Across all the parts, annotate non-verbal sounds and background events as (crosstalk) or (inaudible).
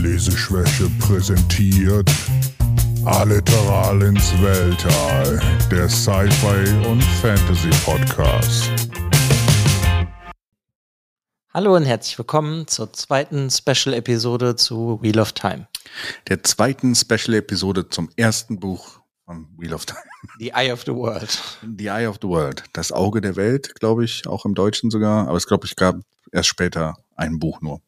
Leseschwäche präsentiert Alliteral ins Weltall, der Sci-Fi und Fantasy Podcast. Hallo und herzlich willkommen zur zweiten Special-Episode zu Wheel of Time. Der zweiten Special-Episode zum ersten Buch von Wheel of Time. The Eye of the World. The Eye of the World. Das Auge der Welt, glaube ich, auch im Deutschen sogar. Aber es glaube ich gab erst später ein Buch nur.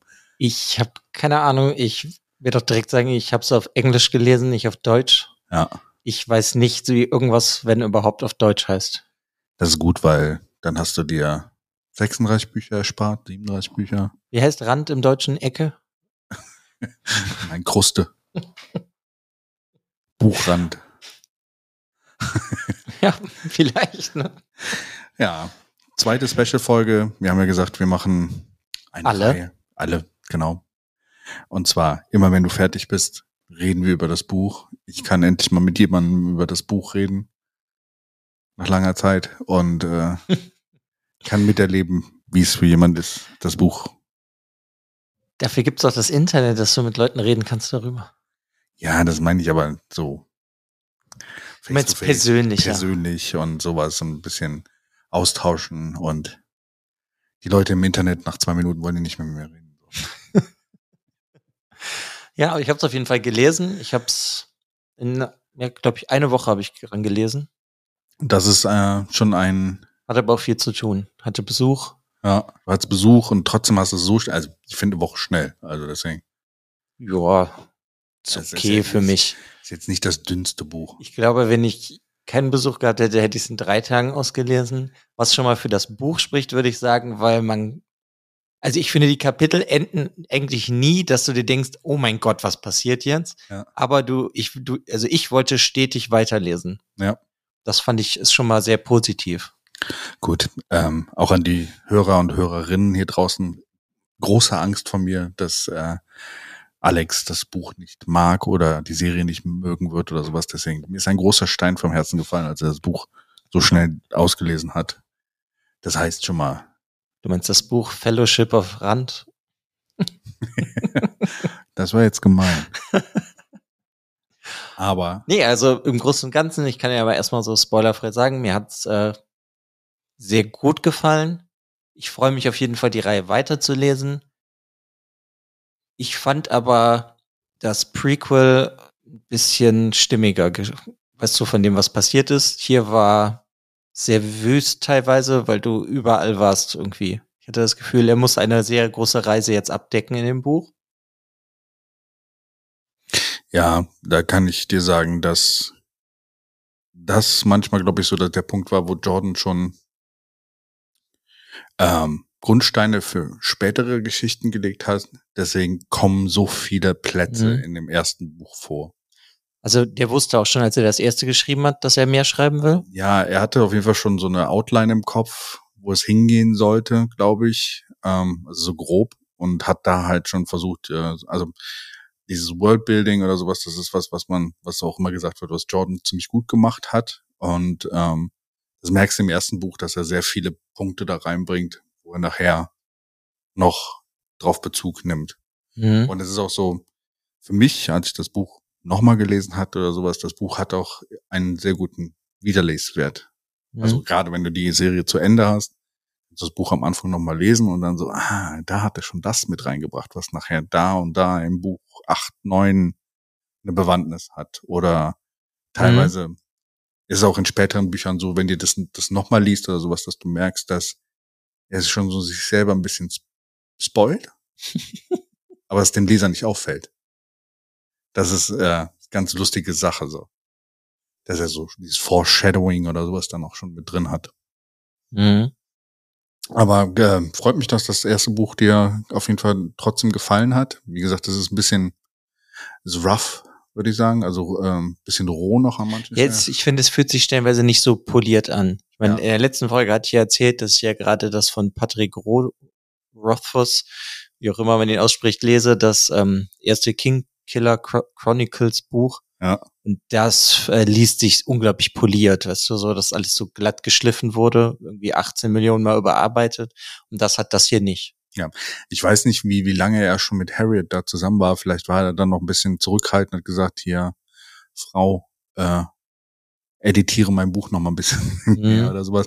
Ich habe keine Ahnung. Ich werde doch direkt sagen, ich habe es auf Englisch gelesen, nicht auf Deutsch. Ja. Ich weiß nicht, wie irgendwas, wenn überhaupt, auf Deutsch heißt. Das ist gut, weil dann hast du dir 36 Bücher erspart, 37 Bücher. Wie heißt Rand im Deutschen? Ecke? (laughs) Ein Kruste. (laughs) Buchrand. (laughs) ja, vielleicht. Ne? Ja. Zweite Special-Folge. Wir haben ja gesagt, wir machen eine Alle? Reihe. Alle, genau. Und zwar, immer wenn du fertig bist, reden wir über das Buch. Ich kann endlich mal mit jemandem über das Buch reden. Nach langer Zeit. Und äh, (laughs) kann miterleben, wie es für jemand ist, das Buch. Dafür gibt's doch das Internet, dass du mit Leuten reden kannst darüber. Ja, das meine ich aber so. Du meinst face-to-face, persönlich, ja. Persönlich und sowas, so ein bisschen austauschen und die Leute im Internet nach zwei Minuten wollen die nicht mehr mit mir reden. (laughs) Ja, aber ich habe es auf jeden Fall gelesen. Ich habe es in, ja, glaube ich, eine Woche habe ich dran gelesen. Das ist äh, schon ein, Hatte aber auch viel zu tun. Hatte Besuch. ja, du hattest Besuch und trotzdem hast du es so schnell, also ich finde Woche schnell, also deswegen. Ja, ist Das ist okay ja für jetzt- mich. Ist jetzt nicht das dünnste Buch. Ich glaube, wenn ich keinen Besuch gehabt hätte, hätte ich es in drei Tagen ausgelesen. Was schon mal für das Buch spricht, würde ich sagen, weil man, also ich finde, die Kapitel enden eigentlich nie, dass du dir denkst, oh mein Gott, was passiert jetzt? Ja. Aber du, ich, du, also ich wollte stetig weiterlesen. Ja. Das fand ich, ist schon mal sehr positiv. Gut, ähm, auch an die Hörer und Hörerinnen hier draußen. Große Angst von mir, dass äh, Alex das Buch nicht mag oder die Serie nicht mögen wird oder sowas. Deswegen mir ist ein großer Stein vom Herzen gefallen, als er das Buch so schnell ausgelesen hat. Das heißt schon mal, Du meinst das Buch Fellowship of Rand? (laughs) das war jetzt gemein. Aber (laughs) Nee, also im Großen und Ganzen, ich kann ja aber erstmal so spoilerfrei sagen, mir hat's äh, sehr gut gefallen. Ich freue mich auf jeden Fall, die Reihe weiterzulesen. Ich fand aber das Prequel ein bisschen stimmiger, ge- weißt du, von dem, was passiert ist. Hier war sehr wüst teilweise, weil du überall warst irgendwie. Ich hatte das Gefühl, er muss eine sehr große Reise jetzt abdecken in dem Buch. ja, da kann ich dir sagen, dass das manchmal, glaube ich, so dass der Punkt war, wo Jordan schon ähm, Grundsteine für spätere Geschichten gelegt hat. Deswegen kommen so viele Plätze Mhm. in dem ersten Buch vor. Also der wusste auch schon, als er das erste geschrieben hat, dass er mehr schreiben will. Ja, er hatte auf jeden Fall schon so eine Outline im Kopf, wo es hingehen sollte, glaube ich, ähm, also so grob und hat da halt schon versucht, äh, also dieses Worldbuilding oder sowas, das ist was, was man, was auch immer gesagt wird, was Jordan ziemlich gut gemacht hat und ähm, das merkst du im ersten Buch, dass er sehr viele Punkte da reinbringt, wo er nachher noch drauf Bezug nimmt. Mhm. Und es ist auch so, für mich, als ich das Buch nochmal gelesen hatte oder sowas, das Buch hat auch einen sehr guten Wiederleswert. Also Mhm. gerade wenn du die Serie zu Ende hast, das Buch am Anfang nochmal lesen und dann so, ah, da hat er schon das mit reingebracht, was nachher da und da im Buch 8, 9 eine Bewandtnis hat. Oder teilweise ist es auch in späteren Büchern so, wenn dir das, das nochmal liest oder sowas, dass du merkst, dass er es schon so sich selber ein bisschen sp- spoilt, (laughs) aber es dem Leser nicht auffällt. Das ist äh, ganz lustige Sache so. Dass er so dieses Foreshadowing oder sowas dann auch schon mit drin hat. Mhm. Aber äh, freut mich, dass das erste Buch dir auf jeden Fall trotzdem gefallen hat. Wie gesagt, das ist ein bisschen ist rough, würde ich sagen. Also ähm, bisschen roh noch an manchen Jetzt, ich finde, es fühlt sich stellenweise nicht so poliert an. Ich meine, Ja. in der letzten Folge hatte ich ja erzählt, dass ich ja gerade das von Patrick Ro Rothfuss, wie auch immer man den ausspricht, lese, das ähm, erste King Killer Chro- Chronicles Buch. Ja. Und das äh, liest sich unglaublich poliert, weißt du, so, dass alles so glatt geschliffen wurde, irgendwie 18 Millionen Mal überarbeitet. Und das hat das hier nicht. Ich weiß nicht, wie, wie lange er schon mit Harriet da zusammen war. Vielleicht war er dann noch ein bisschen zurückhaltend und hat gesagt, hier, Frau, äh, editiere mein Buch noch mal ein bisschen (laughs) mehr Mhm. oder sowas.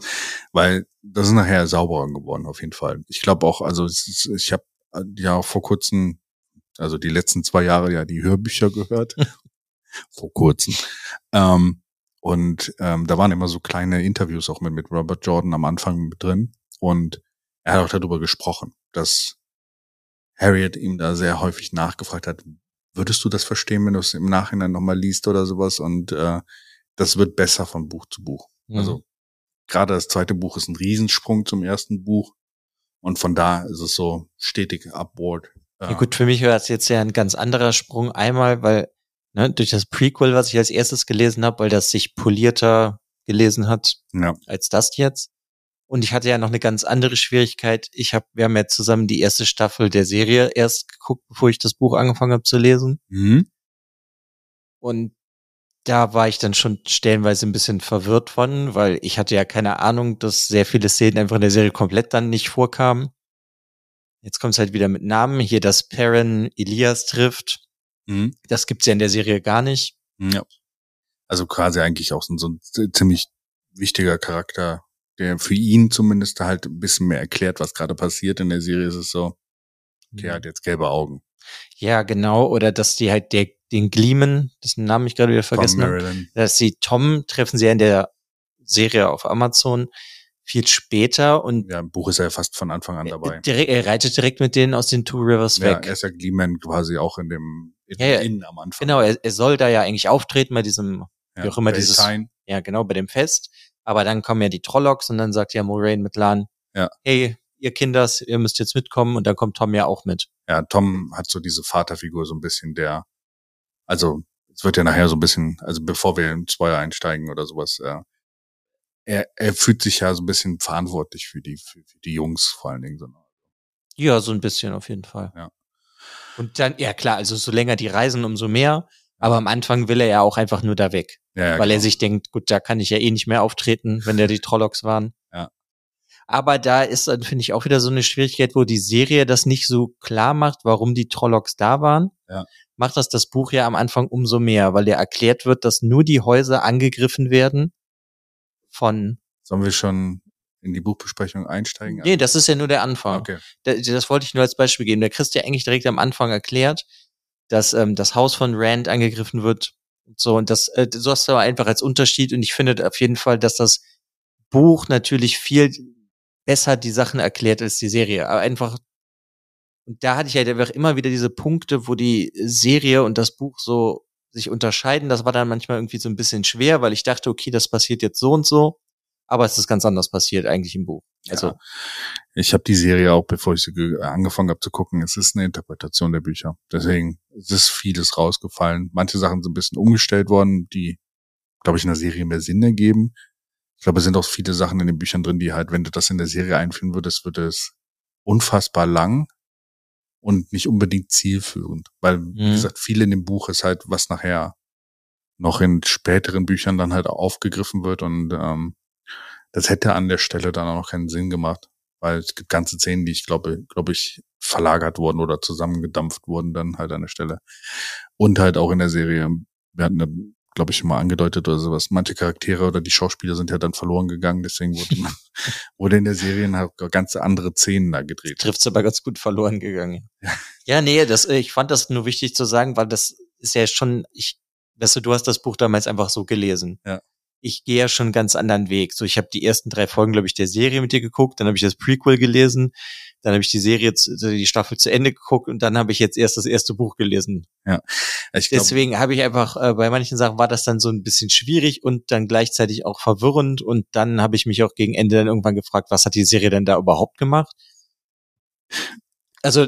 Weil das ist nachher sauberer geworden, auf jeden Fall. Ich glaube auch, also ist, ich habe ja auch vor kurzem, also die letzten zwei Jahre ja die Hörbücher gehört. (laughs) vor kurzem. Ähm, und ähm, da waren immer so kleine Interviews auch mit, mit Robert Jordan am Anfang drin. Und er hat auch darüber gesprochen, dass Harriet ihm da sehr häufig nachgefragt hat, würdest du das verstehen, wenn du es im Nachhinein nochmal liest oder sowas? Und äh, das wird besser von Buch zu Buch. Mhm. Also gerade das zweite Buch ist ein Riesensprung zum ersten Buch. Und von da ist es so stetig upward. Äh, Ja, gut, für mich war das jetzt ja ein ganz anderer Sprung. Einmal, weil ne, durch das Prequel, was ich als erstes gelesen habe, weil das sich polierter gelesen hat Ja, als das jetzt. Und ich hatte ja noch eine ganz andere Schwierigkeit. Ich habe, wir haben ja zusammen die erste Staffel der Serie erst geguckt, bevor ich das Buch angefangen habe zu lesen. mhm. Und da war ich dann schon stellenweise ein bisschen verwirrt von, weil ich hatte ja keine Ahnung, dass sehr viele Szenen einfach in der Serie komplett dann nicht vorkamen. Jetzt kommt es halt wieder mit Namen. Hier, dass Perrin Elias trifft. Mhm. Das gibt's ja in der Serie gar nicht. Ja. Also quasi eigentlich auch so, so ein ziemlich wichtiger Charakter, der für ihn zumindest halt ein bisschen mehr erklärt, was gerade passiert. In der Serie ist es so, okay, er hat jetzt gelbe Augen. Ja, genau. Oder dass die halt der, den Gleeman, dessen Namen ich gerade wieder vergessen habe, dass sie Tom treffen sie ja in der Serie auf Amazon viel später und Ja, im Buch ist er fast von Anfang an dabei. direkt, er reitet direkt mit denen aus den Two Rivers Ja, weg. er ist ja Gleeman quasi auch in dem in, Ja, ja. Inn am Anfang. Genau, er, er soll da ja eigentlich auftreten bei diesem, ja, wie auch immer dieses- Valentine. ja genau, bei dem Fest. Aber dann kommen ja die Trollocks und dann sagt ja Moraine mit Lan, Ja. hey, ihr Kinders, ihr müsst jetzt mitkommen und dann kommt Tom ja auch mit. Ja, Tom hat so diese Vaterfigur so ein bisschen der, also es wird ja nachher so ein bisschen, also bevor wir in Spoiler einsteigen oder sowas, äh, er, er fühlt sich ja so ein bisschen verantwortlich für die, für, für die Jungs vor allen Dingen. So. Ja, so ein bisschen auf jeden Fall. Ja. Und dann, ja klar, also so länger die reisen, umso mehr. Aber am Anfang will er ja auch einfach nur da weg. Ja, ja, weil er genau. sich denkt, gut, da kann ich ja eh nicht mehr auftreten, wenn da die Trollocks waren. Ja. Aber da ist dann, finde ich, auch wieder so eine Schwierigkeit, wo die Serie das nicht so klar macht, warum die Trollocks da waren. Ja. Macht das das Buch ja am Anfang umso mehr, weil ja erklärt wird, dass nur die Häuser angegriffen werden von, Sollen wir schon in die Buchbesprechung einsteigen? nee, das ist ja nur der Anfang. Okay. Da- Das wollte ich nur als Beispiel geben. Der kriegst ja eigentlich direkt am Anfang erklärt, dass ähm, das Haus von Rand angegriffen wird. Und so, und das, äh, so hast du aber einfach als Unterschied. Und ich finde auf jeden Fall, dass das Buch natürlich viel besser die Sachen erklärt als die Serie. Aber einfach, und da hatte ich halt einfach immer wieder diese Punkte, wo die Serie und das Buch so sich unterscheiden. Das war dann manchmal irgendwie so ein bisschen schwer, weil ich dachte, okay, das passiert jetzt so und so. Aber es ist ganz anders passiert eigentlich im Buch. Also, ja. Ich habe die Serie auch, bevor ich sie ge- angefangen habe zu gucken, es ist eine Interpretation der Bücher. Deswegen es ist vieles rausgefallen. Manche Sachen sind ein bisschen umgestellt worden, die, glaube ich, in der Serie mehr Sinn ergeben. Ich glaube, es sind auch viele Sachen in den Büchern drin, die halt, wenn du das in der Serie einführen würdest, würde es unfassbar lang und nicht unbedingt zielführend. Weil, wie Mhm. gesagt, viel in dem Buch ist halt, was nachher noch in späteren Büchern dann halt aufgegriffen wird und ähm, das hätte an der Stelle dann auch noch keinen Sinn gemacht, weil es gibt ganze Szenen, die ich glaube, glaube ich, verlagert wurden oder zusammengedampft wurden dann halt an der Stelle. Und halt auch in der Serie, wir hatten, glaube ich, schon mal angedeutet oder sowas, manche Charaktere oder die Schauspieler sind ja dann verloren gegangen, deswegen wurde, (laughs) wurde in der Serie halt ganz andere Szenen da gedreht. trifft's aber ganz gut verloren gegangen. (laughs) Ja, nee, das, äh, ich fand das nur wichtig zu sagen, weil das ist ja schon, ich, weißt du, du hast das Buch damals einfach so gelesen. Ja. Ich gehe ja schon einen ganz anderen Weg. So, ich habe die ersten drei Folgen, glaube ich, der Serie mit dir geguckt, dann habe ich das Prequel gelesen, dann habe ich die Serie, zu- die Staffel zu Ende geguckt und dann habe ich jetzt erst das erste Buch gelesen. Ich glaube, Deswegen habe ich einfach, äh, bei manchen Sachen war das dann so ein bisschen schwierig und dann gleichzeitig auch verwirrend und dann habe ich mich auch gegen Ende dann irgendwann gefragt, was hat die Serie denn da überhaupt gemacht? Also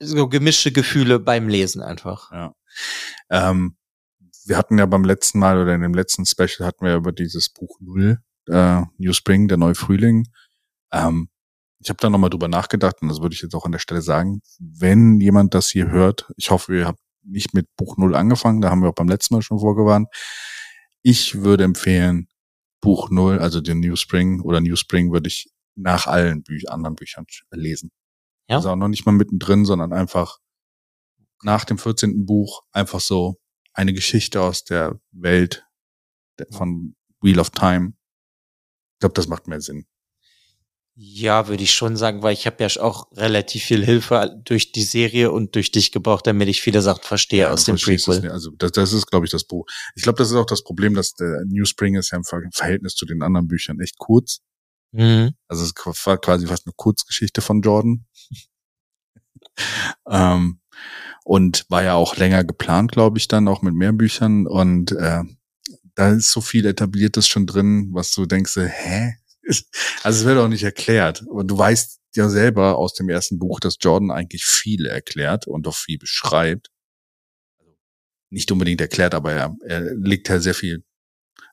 so gemischte Gefühle beim Lesen einfach. Ja. Ähm, wir hatten ja beim letzten Mal oder in dem letzten Special hatten wir über dieses Buch Null, äh, New Spring, der neue Frühling. Ähm, ich habe da nochmal drüber nachgedacht und das würde ich jetzt auch an der Stelle sagen. Wenn jemand das hier hört, ich hoffe, ihr habt nicht mit Buch Null angefangen, da haben wir auch beim letzten Mal schon vorgewarnt. Ich würde empfehlen, Buch Null, also den New Spring oder New Spring würde ich nach allen Bü anderen Büchern lesen. Ja. Also auch noch nicht mal mittendrin, sondern einfach nach dem 14. Buch einfach so eine Geschichte aus der Welt von Wheel of Time. Ich glaube, das macht mehr Sinn. Ja, würde ich schon sagen, weil ich habe ja auch relativ viel Hilfe durch die Serie und durch dich gebraucht, damit ich viele Sachen verstehe aus du dem Prequel. Also das, das ist, glaube ich, das Buch. Ich glaube, das ist auch das Problem, dass der New Spring ist ja im Ver- Verhältnis zu den anderen Büchern echt kurz. Mhm. Also es war quasi fast eine Kurzgeschichte von Jordan. (laughs) ähm, und war ja auch länger geplant, glaube ich, dann auch mit mehr Büchern. Und äh, da ist so viel etabliertes schon drin, was du denkst, so, hä? (laughs) Also es wird auch nicht erklärt. Und du weißt ja selber aus dem ersten Buch, dass Jordan eigentlich viel erklärt und auch viel beschreibt. Also Nicht unbedingt erklärt, aber er, er legt ja sehr viel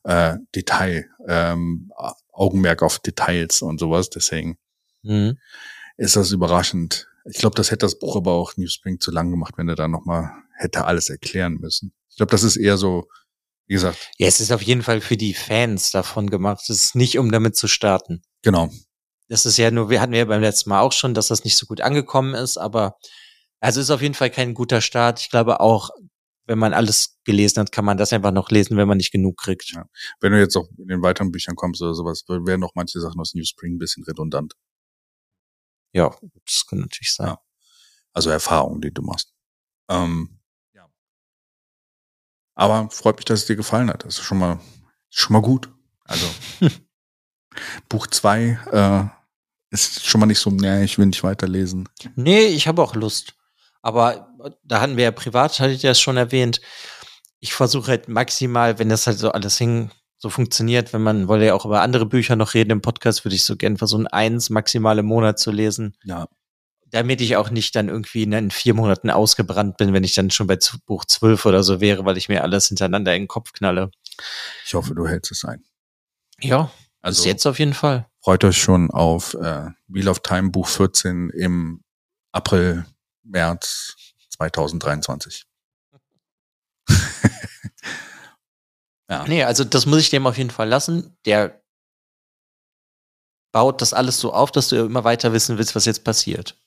äh, Detail, ähm, Augenmerk auf Details und sowas. Deswegen Mhm. ist das überraschend. Ich glaube, das hätte das Buch aber auch Newspring zu lang gemacht, wenn er da nochmal hätte alles erklären müssen. Ich glaube, das ist eher so, wie gesagt, Ja, es ist auf jeden Fall für die Fans davon gemacht. Es ist nicht, um damit zu starten. genau. Das ist ja nur, wir hatten ja beim letzten Mal auch schon, dass das nicht so gut angekommen ist, aber also ist auf jeden Fall kein guter Start. Ich glaube auch, wenn man alles gelesen hat, kann man das einfach noch lesen, wenn man nicht genug kriegt. Ja. Wenn du jetzt auch in den weiteren Büchern kommst oder sowas, wären noch manche Sachen aus Newspring ein bisschen redundant. Ja, das kann natürlich sein. Ja. Also Erfahrungen, die du machst. Ähm, ja. Aber freut mich, dass es dir gefallen hat. Das ist schon mal, schon mal gut. Also (laughs) Buch zwei äh, ist schon mal nicht so, nee, ich will nicht weiterlesen. Nee, ich habe auch Lust. Aber da hatten wir ja privat, hatte ich das schon erwähnt. Ich versuche halt maximal, wenn das halt so alles hin, so funktioniert, wenn man wollte ja auch über andere Bücher noch reden im Podcast, würde ich so gern versuchen, eins maximal im Monat zu lesen, Ja. damit ich auch nicht dann irgendwie in vier Monaten ausgebrannt bin, wenn ich dann schon bei Buch 12 oder so wäre, weil ich mir alles hintereinander in den Kopf knalle. Ich hoffe, du hältst es ein. Ja, Also bis jetzt auf jeden Fall. freut euch schon auf äh, Wheel of Time Buch 14 im April, März 2023. (laughs) ja. Nee, also das muss ich dem auf jeden Fall lassen. Der baut das alles so auf, dass du immer weiter wissen willst, was jetzt passiert.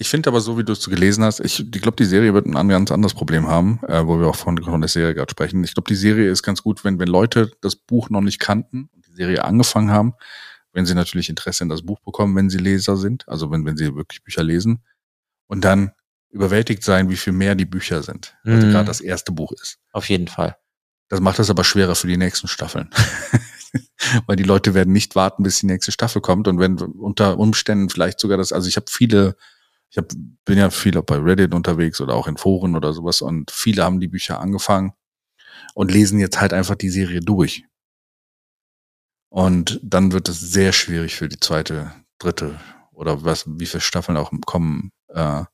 Ich finde aber so, wie du es gelesen hast, ich, ich glaube, die Serie wird ein ganz anderes Problem haben, äh, wo wir auch von, von der Serie gerade sprechen. Ich glaube, die Serie ist ganz gut, wenn, wenn Leute das Buch noch nicht kannten und die Serie angefangen haben, wenn sie natürlich Interesse in das Buch bekommen, wenn sie Leser sind, also wenn, wenn sie wirklich Bücher lesen und dann überwältigt sein, wie viel mehr die Bücher sind, also Mhm. gerade das erste Buch ist. Auf jeden Fall. Das macht es aber schwerer für die nächsten Staffeln. (laughs) Weil die Leute werden nicht warten, bis die nächste Staffel kommt. Und wenn unter Umständen vielleicht sogar das, also ich habe viele, ich hab, bin ja viel bei Reddit unterwegs oder auch in Foren oder sowas und viele haben die Bücher angefangen und lesen jetzt halt einfach die Serie durch. Und dann wird es sehr schwierig für die zweite, dritte oder was, wie viele Staffeln auch kommen, äh,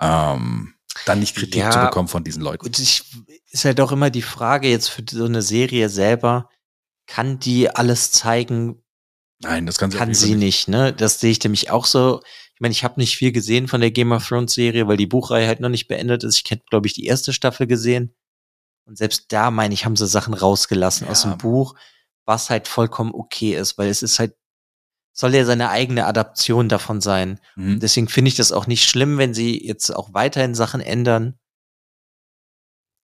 ähm, dann nicht Kritik Ja. zu bekommen von diesen Leuten. Ich, ist halt auch immer die Frage jetzt für so eine Serie selber, kann die alles zeigen, Nein, das kann sie, kann sie nicht, ne? Das sehe ich nämlich auch so. Ich meine, ich habe nicht viel gesehen von der Game of Thrones Serie, weil die Buchreihe halt noch nicht beendet ist. Ich hätte, glaube ich, die erste Staffel gesehen. Und selbst da, meine ich, haben sie Sachen rausgelassen aus Ja. dem Buch, was halt vollkommen okay ist, weil es ist halt, soll ja seine eigene Adaption davon sein. Mhm. Deswegen finde ich das auch nicht schlimm, wenn sie jetzt auch weiterhin Sachen ändern.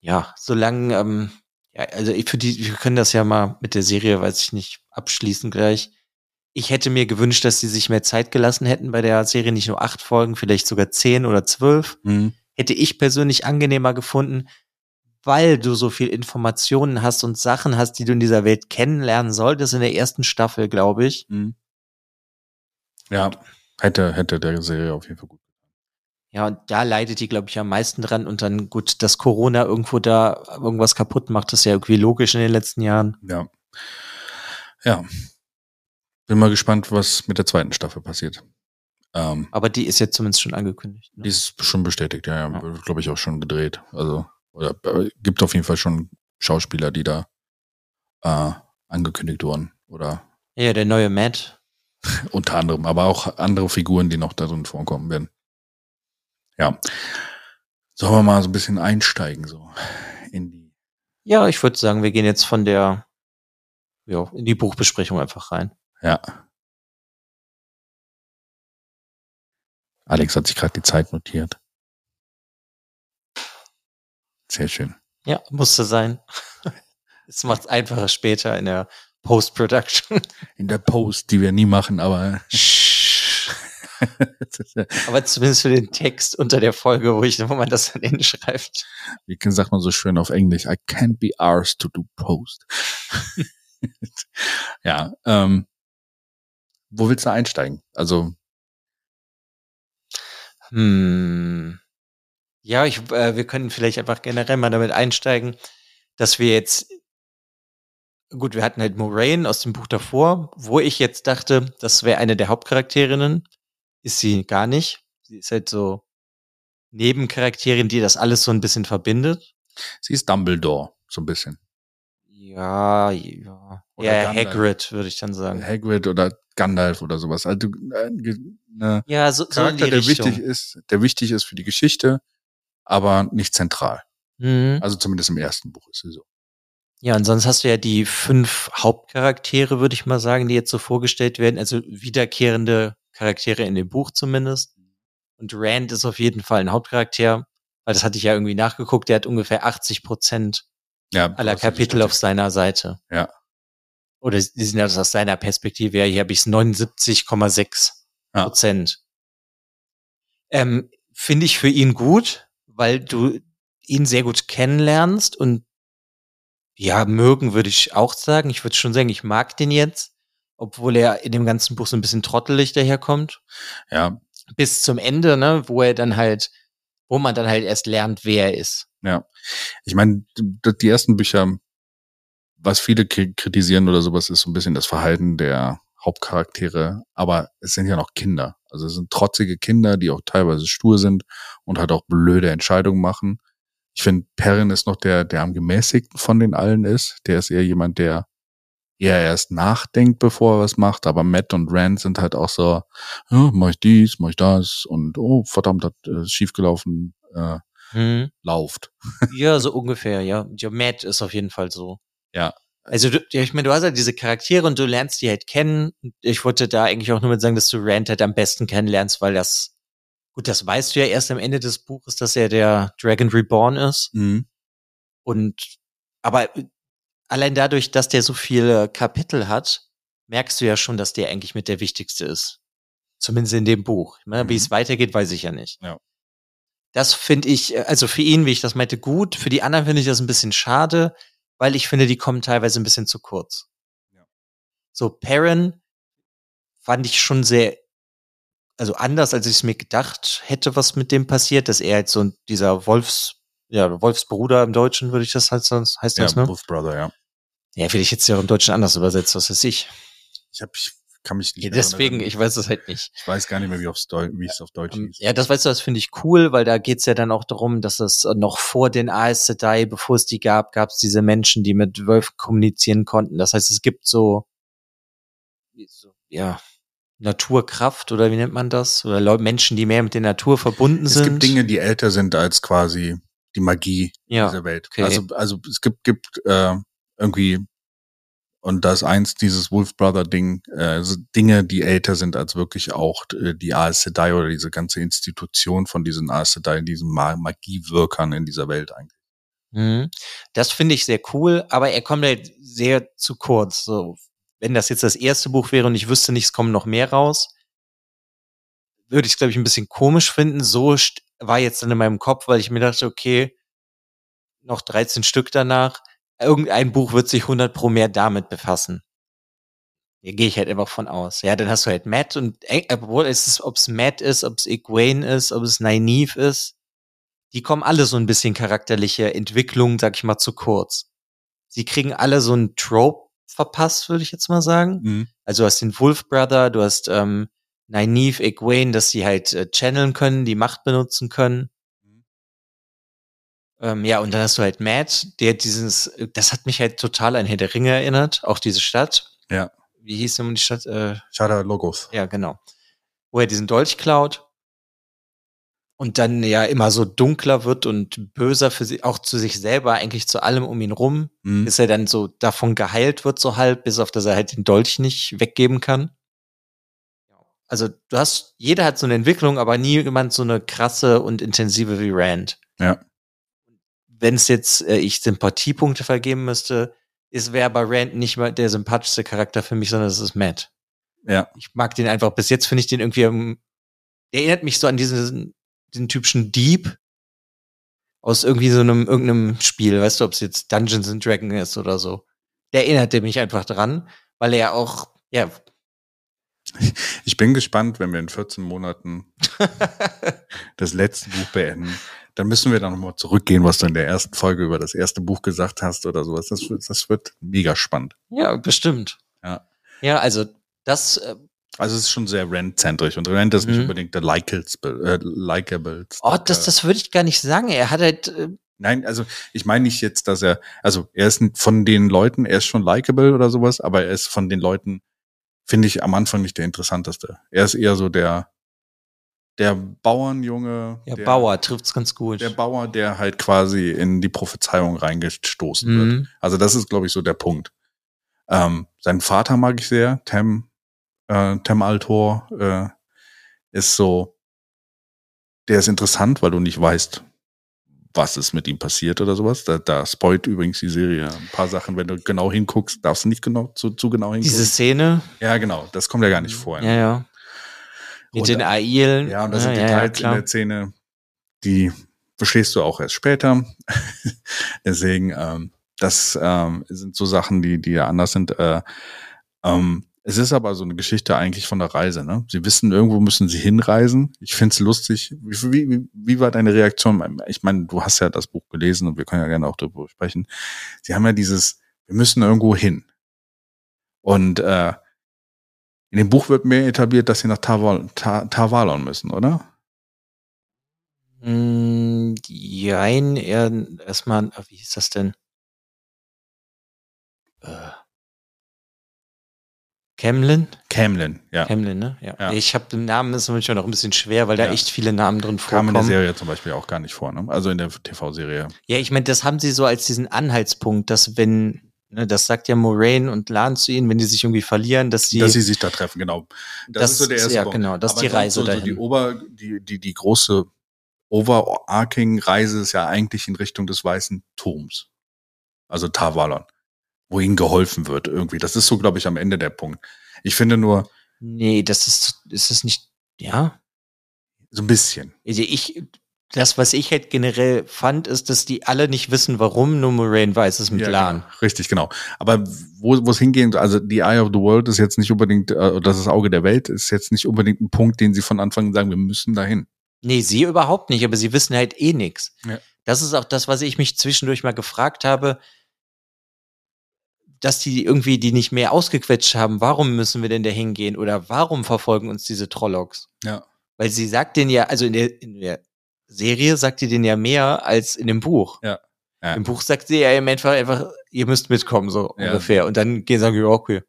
Ja, solange, ähm, ja, also ich für die, wir können das ja mal mit der Serie, weiß ich nicht, abschließen gleich. Ich hätte mir gewünscht, dass sie sich mehr Zeit gelassen hätten bei der Serie, nicht nur acht Folgen, vielleicht sogar zehn oder zwölf. Mhm. Hätte ich persönlich angenehmer gefunden, weil du so viel Informationen hast und Sachen hast, die du in dieser Welt kennenlernen solltest in der ersten Staffel, glaube ich. Mhm. Ja, hätte, hätte der Serie auf jeden Fall gut. Ja, und da leidet die, glaube ich, am meisten dran. Und dann, gut, dass Corona irgendwo da irgendwas kaputt macht, ist ja irgendwie logisch in den letzten Jahren. Ja. Ja. Bin mal gespannt, was mit der zweiten Staffel passiert. Ähm, Aber die ist jetzt zumindest schon angekündigt. die Ne? ist schon bestätigt, ja, ja. Ja. Glaube ich, auch schon gedreht. Also, oder äh, gibt auf jeden Fall schon Schauspieler, die da äh, angekündigt wurden. Oder Ja, der neue Matt. (laughs) unter anderem, aber auch andere Figuren, die noch darin vorkommen werden. Ja. Sollen wir mal so ein bisschen einsteigen, so in die. Ja, ich würde sagen, wir gehen jetzt von der, ja, in die Buchbesprechung einfach rein. Ja. Alex hat sich gerade die Zeit notiert. Sehr schön. Ja, musste sein. (laughs) Es macht es einfacher später in der Post-Production. (laughs) In der Post, die wir nie machen, aber (laughs) Aber zumindest für den Text unter der Folge, wo ich, wo man das dann hinschreibt. wie sagt man so schön auf Englisch, I can't be arsed to do post. (laughs) ja, ähm, wo willst du einsteigen? Also, Hm. Ja, ich, äh, wir können vielleicht einfach generell mal damit einsteigen, dass wir jetzt, gut, wir hatten halt Moraine aus dem Buch davor, wo ich jetzt dachte, das wäre eine der Hauptcharakterinnen. Ist sie gar nicht. Sie ist halt so Nebencharakterin, die das alles so ein bisschen verbindet. sie ist Dumbledore, so ein bisschen. Ja, ja. Oder ja, Gandalf. Hagrid, würde ich dann sagen. Hagrid oder Gandalf oder sowas. Also, äh, ne Ja, so, so Charakter, die der wichtig ist, der wichtig ist für die Geschichte, aber nicht zentral. Mhm. Also zumindest im ersten Buch ist sie so. Ja, und sonst hast du ja die fünf Hauptcharaktere, würde ich mal sagen, die jetzt so vorgestellt werden. Also wiederkehrende Charaktere in dem Buch zumindest. Und Rand ist auf jeden Fall ein Hauptcharakter, weil das hatte ich ja irgendwie nachgeguckt. Der hat ungefähr 80 Prozent Ja, aller Kapitel auf seiner Seite. Ja. Oder die sind ja aus seiner Perspektive. Ja, hier habe ich es 79,6 Ja. Prozent. Ähm, Finde ich für ihn gut, weil du ihn sehr gut kennenlernst und ja, mögen würde ich auch sagen. Ich würde schon sagen, ich mag den jetzt, obwohl er in dem ganzen Buch so ein bisschen trottelig daherkommt. Ja, Bis zum Ende, ne, wo er dann halt, wo man dann halt erst lernt, wer er ist. ja. Ich meine, die ersten Bücher, was viele kri- kritisieren oder sowas, ist so ein bisschen das Verhalten der Hauptcharaktere, aber es sind ja noch Kinder. Also es sind trotzige Kinder, die auch teilweise stur sind und halt auch blöde Entscheidungen machen. Ich finde, Perrin ist noch der, der am gemäßigten von den allen ist. Der ist eher jemand, der eher erst nachdenkt, bevor er was macht. Aber Matt und Rand sind halt auch so, ja, mach ich dies, mach ich das und oh, verdammt, das ist schiefgelaufen, äh, Hm. lauft. (laughs) Ja, so ungefähr, ja. Ja, Matt ist auf jeden Fall so. Ja. Also, du, ich meine, du hast halt diese Charaktere und du lernst die halt kennen. Ich wollte da eigentlich auch nur mit sagen, dass du Rand halt am besten kennenlernst, weil das, gut, das weißt du ja erst am Ende des Buches, dass er der Dragon Reborn ist. Mhm. Und, aber allein dadurch, dass der so viele Kapitel hat, merkst du ja schon, dass der eigentlich mit der wichtigste ist. Zumindest in dem Buch. Meine, Wie Mhm. es weitergeht, weiß ich ja nicht. Ja. Das finde ich, äh, also für ihn, wie ich das meinte, gut. Für die anderen finde ich das ein bisschen schade, weil ich finde, die kommen teilweise ein bisschen zu kurz. Ja. So, Perrin fand ich schon sehr, also anders, als ich es mir gedacht hätte, was mit dem passiert, dass er halt so dieser Wolfs, ja, Wolfsbruder im Deutschen, würde ich das halt sonst, heißt Ja, das, ne? Wolf Brother, ja. Ja, vielleicht jetzt ja auch im Deutschen anders übersetzt, was weiß ich. Ich hab, ich kann mich nicht Ja, deswegen, erinnern. ich weiß es halt nicht. ich weiß gar nicht mehr, wie, aufs Deu wie es auf Deutsch Ähm, hieß. Ja, das weißt du, das finde ich cool, weil da geht's ja dann auch darum, dass es äh, noch vor den Aes Sedai, bevor es die gab, gab es diese Menschen, die mit Wölfen kommunizieren konnten. Das heißt, es gibt so, so ja, Naturkraft oder wie nennt man das? Oder Leu Menschen, die mehr mit der Natur verbunden Es sind. gibt Dinge, die älter sind als quasi die Magie ja. dieser Welt. okay. Also, also es gibt, gibt äh, irgendwie, und da ist eins dieses Wolf Brother Ding, äh, Dinge, die älter sind als wirklich auch äh, die Aes Sedai oder diese ganze Institution von diesen Aes Sedai, diesen Ma Magiewirkern in dieser Welt eigentlich. Mhm. Das finde ich sehr cool, aber er kommt halt sehr zu kurz. So, wenn das jetzt das erste Buch wäre und ich wüsste nicht, es kommen noch mehr raus, würde ich es, glaube ich, ein bisschen komisch finden. So war jetzt dann in meinem Kopf, weil ich mir dachte, okay, noch 13 Stück danach, irgendein Buch wird sich 100 pro mehr damit befassen. Da gehe ich halt einfach von aus. Ja, dann hast du halt Matt und, äh, obwohl es ist, ob es Matt ist, ob es Egwene ist, ob es Nynaeve ist, die kommen alle so ein bisschen charakterliche Entwicklung, sag ich mal, zu kurz. Sie kriegen alle so einen Trope verpasst, würde ich jetzt mal sagen. Also du hast den Wolf Brother, du hast ähm, Nynaeve, Egwene, dass sie halt äh, channeln können, die Macht benutzen können. Mhm. Ähm, ja, und dann hast du halt Matt, der dieses, das hat mich halt total an Herr der Ringe erinnert, auch diese Stadt. Ja. Wie hieß denn die Stadt? Äh, Shada Logos. ja, genau. Wo er diesen Dolch klaut und dann ja immer so dunkler wird und böser für sie, auch zu sich selber, eigentlich zu allem um ihn rum, Mhm. bis er dann so davon geheilt wird, so halb, bis auf dass er halt den Dolch nicht weggeben kann. also du hast, jeder hat so eine Entwicklung, aber nie jemand so eine krasse und intensive wie Rand. Ja. Wenn es jetzt äh, ich Sympathiepunkte vergeben müsste, ist wäre bei Rand nicht mal der sympathischste Charakter für mich, sondern es ist Matt. Ja. Ich mag den einfach. Bis jetzt finde ich den irgendwie, der erinnert mich so an diesen, diesen typischen Dieb aus irgendwie so einem irgendeinem Spiel, weißt du, ob es jetzt Dungeons and Dragons ist oder so. Der erinnerte mich einfach dran, weil er auch, ja, (laughs) Ich bin gespannt, wenn wir in 14 Monaten (laughs) das letzte Buch beenden. Dann müssen wir dann nochmal zurückgehen, was du in der ersten Folge über das erste Buch gesagt hast oder sowas. Das, wird- das wird mega spannend. ja, bestimmt. Ja. Ja, also das, äh, Also es ist schon sehr Rand-zentrisch und Rand ist nicht Mhm. unbedingt der likeable, äh, likeable. oh, das, das würde ich gar nicht sagen. Er hat halt, äh, Nein, also ich meine nicht jetzt, dass er, also er ist von den Leuten, er ist schon likable oder sowas, aber er ist von den Leuten, finde ich, am Anfang nicht der interessanteste. Er ist eher so der, der Bauernjunge. ja, der, Bauer trifft's ganz gut. Der Bauer, der halt quasi in die Prophezeiung reingestoßen wird. Mhm. Also das ist, glaube ich, so der Punkt. Ähm, seinen Vater mag ich sehr, Tem, äh, Tem Altor, äh, ist so, der ist interessant, weil du nicht weißt, was ist mit ihm passiert oder sowas. Da, da spoilt übrigens die Serie ein paar Sachen. Wenn du genau hinguckst, darfst du nicht genau zu, zu genau hingucken. Diese Szene, ja, genau. Das kommt ja gar nicht vor. ja, ja. Mit Und den Ailen. Ja, und das ja, sind ja, ja, Details in der Szene, die verstehst du auch erst später. (laughs) Deswegen, ähm, das ähm, sind so Sachen, die, die ja anders sind. Äh, ähm, es ist aber so eine Geschichte eigentlich von der Reise. Ne? Sie wissen, irgendwo müssen sie hinreisen. Ich find's lustig. Wie, wie, wie- war deine Reaktion? Ich meine, du hast ja das Buch gelesen und wir können ja gerne auch darüber sprechen. Sie haben ja dieses, wir müssen irgendwo hin. Und äh, in dem Buch wird mehr etabliert, dass sie nach Taval Ta Tavalon müssen, oder? Mm, Jein, erstmal, wie hieß das denn? Camlin? Camlin, ja. Camlin, ne? Ja. Ja. Ich habe den Namen ist manchmal noch ein bisschen schwer, weil da Ja. echt viele Namen drin Kam in vorkommen. der Serie zum Beispiel auch gar nicht vor, ne? Also in der TV-Serie. Ja, ich meine, das haben sie so als diesen Anhaltspunkt, dass wenn, ne, das sagt ja Moraine und Lan zu ihnen, wenn die sich irgendwie verlieren, dass sie, dass sie sich da treffen, genau. Das, Das ist so der erste ja, Punkt. genau, das ist die Reise so, so dahin. die Ober, die, die, die große Overarching-Reise ist ja eigentlich in Richtung des Weißen Turms. Also Tavalon. Wo ihnen geholfen wird irgendwie. Das ist so, glaube ich, am Ende der Punkt. Ich finde nur, nee, das ist, ist es nicht, ja. so ein bisschen. Also ich, das, was ich halt generell fand, ist, dass die alle nicht wissen, warum, nur Moraine weiß es mit Ja, Lan. Genau. Richtig, genau. Aber wo wo es hingehen, also die Eye of the World ist jetzt nicht unbedingt, äh, das Auge der Welt, ist jetzt nicht unbedingt ein Punkt, den sie von Anfang an sagen, wir müssen dahin. Nee, sie überhaupt nicht, aber sie wissen halt eh nix. Ja. Das ist auch das, was ich mich zwischendurch mal gefragt habe, dass die irgendwie die nicht mehr ausgequetscht haben. Warum müssen wir denn da hingehen? Oder warum verfolgen uns diese Trollocs? Ja. Weil sie sagt den ja, also in der, in der Serie sagt die den ja mehr als in dem Buch. Ja. Ja. Im Buch sagt sie ja im einfach, einfach, ihr müsst mitkommen, so Ja. ungefähr. Und dann gehen sie sagen, ja, okay.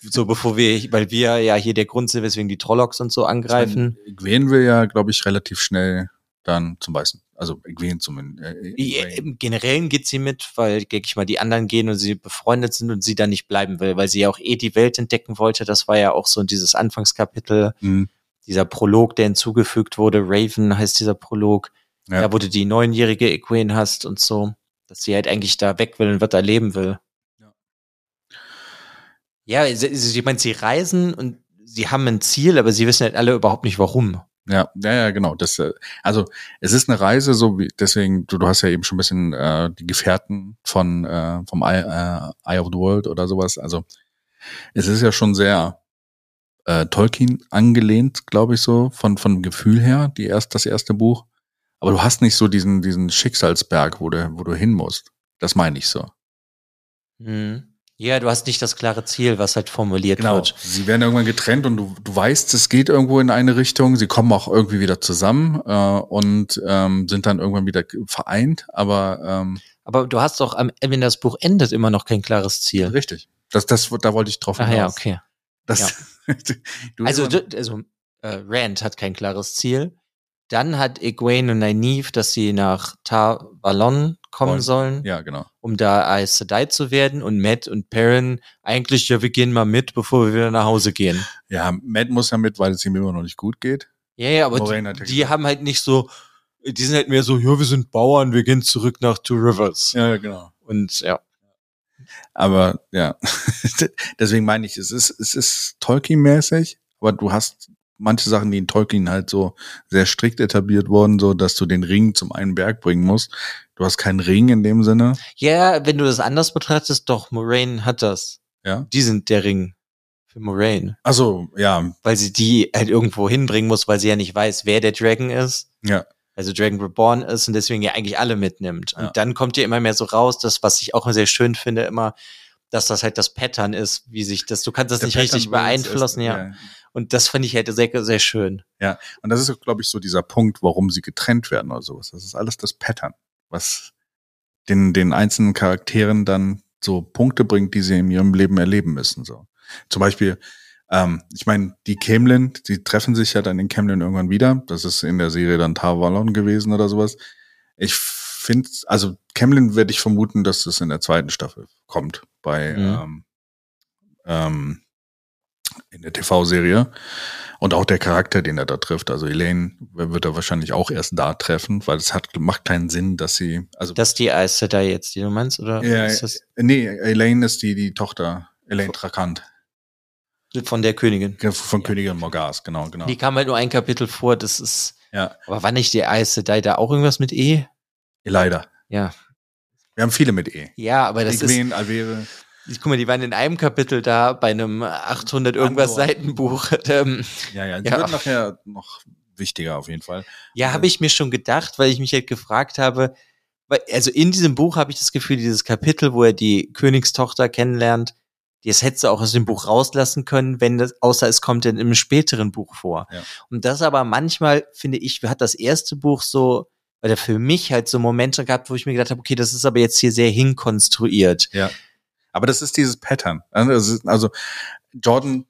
so bevor wir, weil wir ja hier der Grund sind, weswegen die Trollocs und so angreifen. Gwen will ja, glaube ich, relativ schnell dann zum Weißen. Also Gwen zumindest. Äh, Ja, Gwen. Im Generellen geht sie mit, weil, denke ich mal, die anderen gehen und sie befreundet sind und sie da nicht bleiben will, weil sie ja auch eh die Welt entdecken wollte. Das war ja auch so dieses Anfangskapitel, Hm, dieser Prolog, der hinzugefügt wurde. Raven heißt dieser Prolog. Ja. Da, wo du die neunjährige Egwene hast und so. Dass sie halt eigentlich da weg will und was da leben will. Ja. Ja, sie- sie- ich meine, sie reisen und sie haben ein Ziel, aber sie wissen halt alle überhaupt nicht warum. Ja, ja, ja, genau. Das, äh, also es ist eine Reise, so wie deswegen, du, du hast ja eben schon ein bisschen äh, die Gefährten von äh, vom Eye, äh, Eye of the World oder sowas. Also es ist ja schon sehr äh, Tolkien angelehnt, glaube ich, so, von, von Gefühl her, die erst, das erste Buch. Aber du hast nicht so diesen, diesen Schicksalsberg, wo du, wo du hin musst. Das meine ich so. Mhm. Ja, du hast nicht das klare Ziel, was halt formuliert Genau. wird. Sie werden irgendwann getrennt und du, du weißt, es geht irgendwo in eine Richtung. Sie kommen auch irgendwie wieder zusammen äh, und ähm, sind dann irgendwann wieder vereint. Aber ähm, Aber du hast doch am wenn das Buch endet, immer noch kein klares Ziel. richtig. Das, das, da wollte ich drauf Ach ja, hinaus. okay. Das, (laughs) du Also, du- also äh, Rand hat kein klares Ziel. Dann hat Egwene und Nynaeve, dass sie nach Tar Valon kommen sollen, Ja, genau. um da Aes Sedai zu werden. Und Matt und Perrin eigentlich, ja, wir gehen mal mit, bevor wir wieder nach Hause gehen. Ja, Matt muss ja mit, weil es ihm immer noch nicht gut geht. Ja, ja, aber die, ja die haben halt nicht so, die sind halt mehr so, ja, wir sind Bauern, wir gehen zurück nach Two Rivers. Ja, ja, genau. Und ja. Aber ja, (laughs) deswegen meine ich, es ist, es ist Tolkien-mäßig, aber du hast manche Sachen, die in Tolkien halt so sehr strikt etabliert wurden, so dass du den Ring zum einen Berg bringen musst. Du hast keinen Ring in dem Sinne. Ja, wenn du das anders betrachtest, doch, Moraine hat das. Ja. Die sind der Ring für Moraine. Also ja, Weil sie die halt irgendwo hinbringen muss, weil sie ja nicht weiß, wer der Dragon ist. ja, Also Dragon Reborn ist und deswegen ja eigentlich alle mitnimmt. Und Ja. dann kommt ja immer mehr so raus, das, was ich auch sehr schön finde, immer, dass das halt das Pattern ist, wie sich das, du kannst das Der nicht richtig Pattern es beeinflussen, erst- ja. Und das fand ich halt sehr, sehr schön. Und das ist, glaube ich, so dieser Punkt, warum sie getrennt werden oder sowas. Das ist alles das Pattern, was den, den einzelnen Charakteren dann so Punkte bringt, die sie in ihrem Leben erleben müssen. So. Zum Beispiel, ähm, ich meine, die Camlin, die treffen sich ja dann in Camlin irgendwann wieder. Das ist in der Serie dann Tar Valon gewesen oder sowas. Ich finde, also Camlin werde ich vermuten, dass es in der zweiten Staffel kommt bei Mhm. ähm, ähm, in der TV-Serie. Und auch der Charakter, den er da trifft. Also Elaine wird er wahrscheinlich auch erst da treffen, weil es hat, macht keinen Sinn, dass sie, also, Das ist die Aes Sedai jetzt, die du meinst, oder? Ja, ist das nee, Elaine ist die, die Tochter, Elaine Trakant, von der Königin? von Ja. Königin Morgas, genau, genau. Die kam halt nur ein Kapitel vor, das ist, Ja, aber war nicht die Aes Sedai da auch irgendwas mit E? leider. Ja. Wir haben viele mit E. Ja, aber das ist, Egwene, Alvere, guck mal, die waren in einem Kapitel da bei einem 800 irgendwas Andor. Seitenbuch. (laughs) Ähm, ja, ja, die Ja. wird nachher noch wichtiger auf jeden Fall. Ja, habe ich mir schon gedacht, weil ich mich halt gefragt habe, weil, also in diesem Buch habe ich das Gefühl, dieses Kapitel, wo er die Königstochter kennenlernt, das hättest du auch aus dem Buch rauslassen können, wenn das, außer es kommt in einem späteren Buch vor. Ja. Und das aber manchmal, finde ich, hat das erste Buch so, weil er für mich halt so Momente gehabt, wo ich mir gedacht habe, okay, das ist aber jetzt hier sehr hinkonstruiert. Ja. Aber das ist dieses Pattern. Also, es also Jordan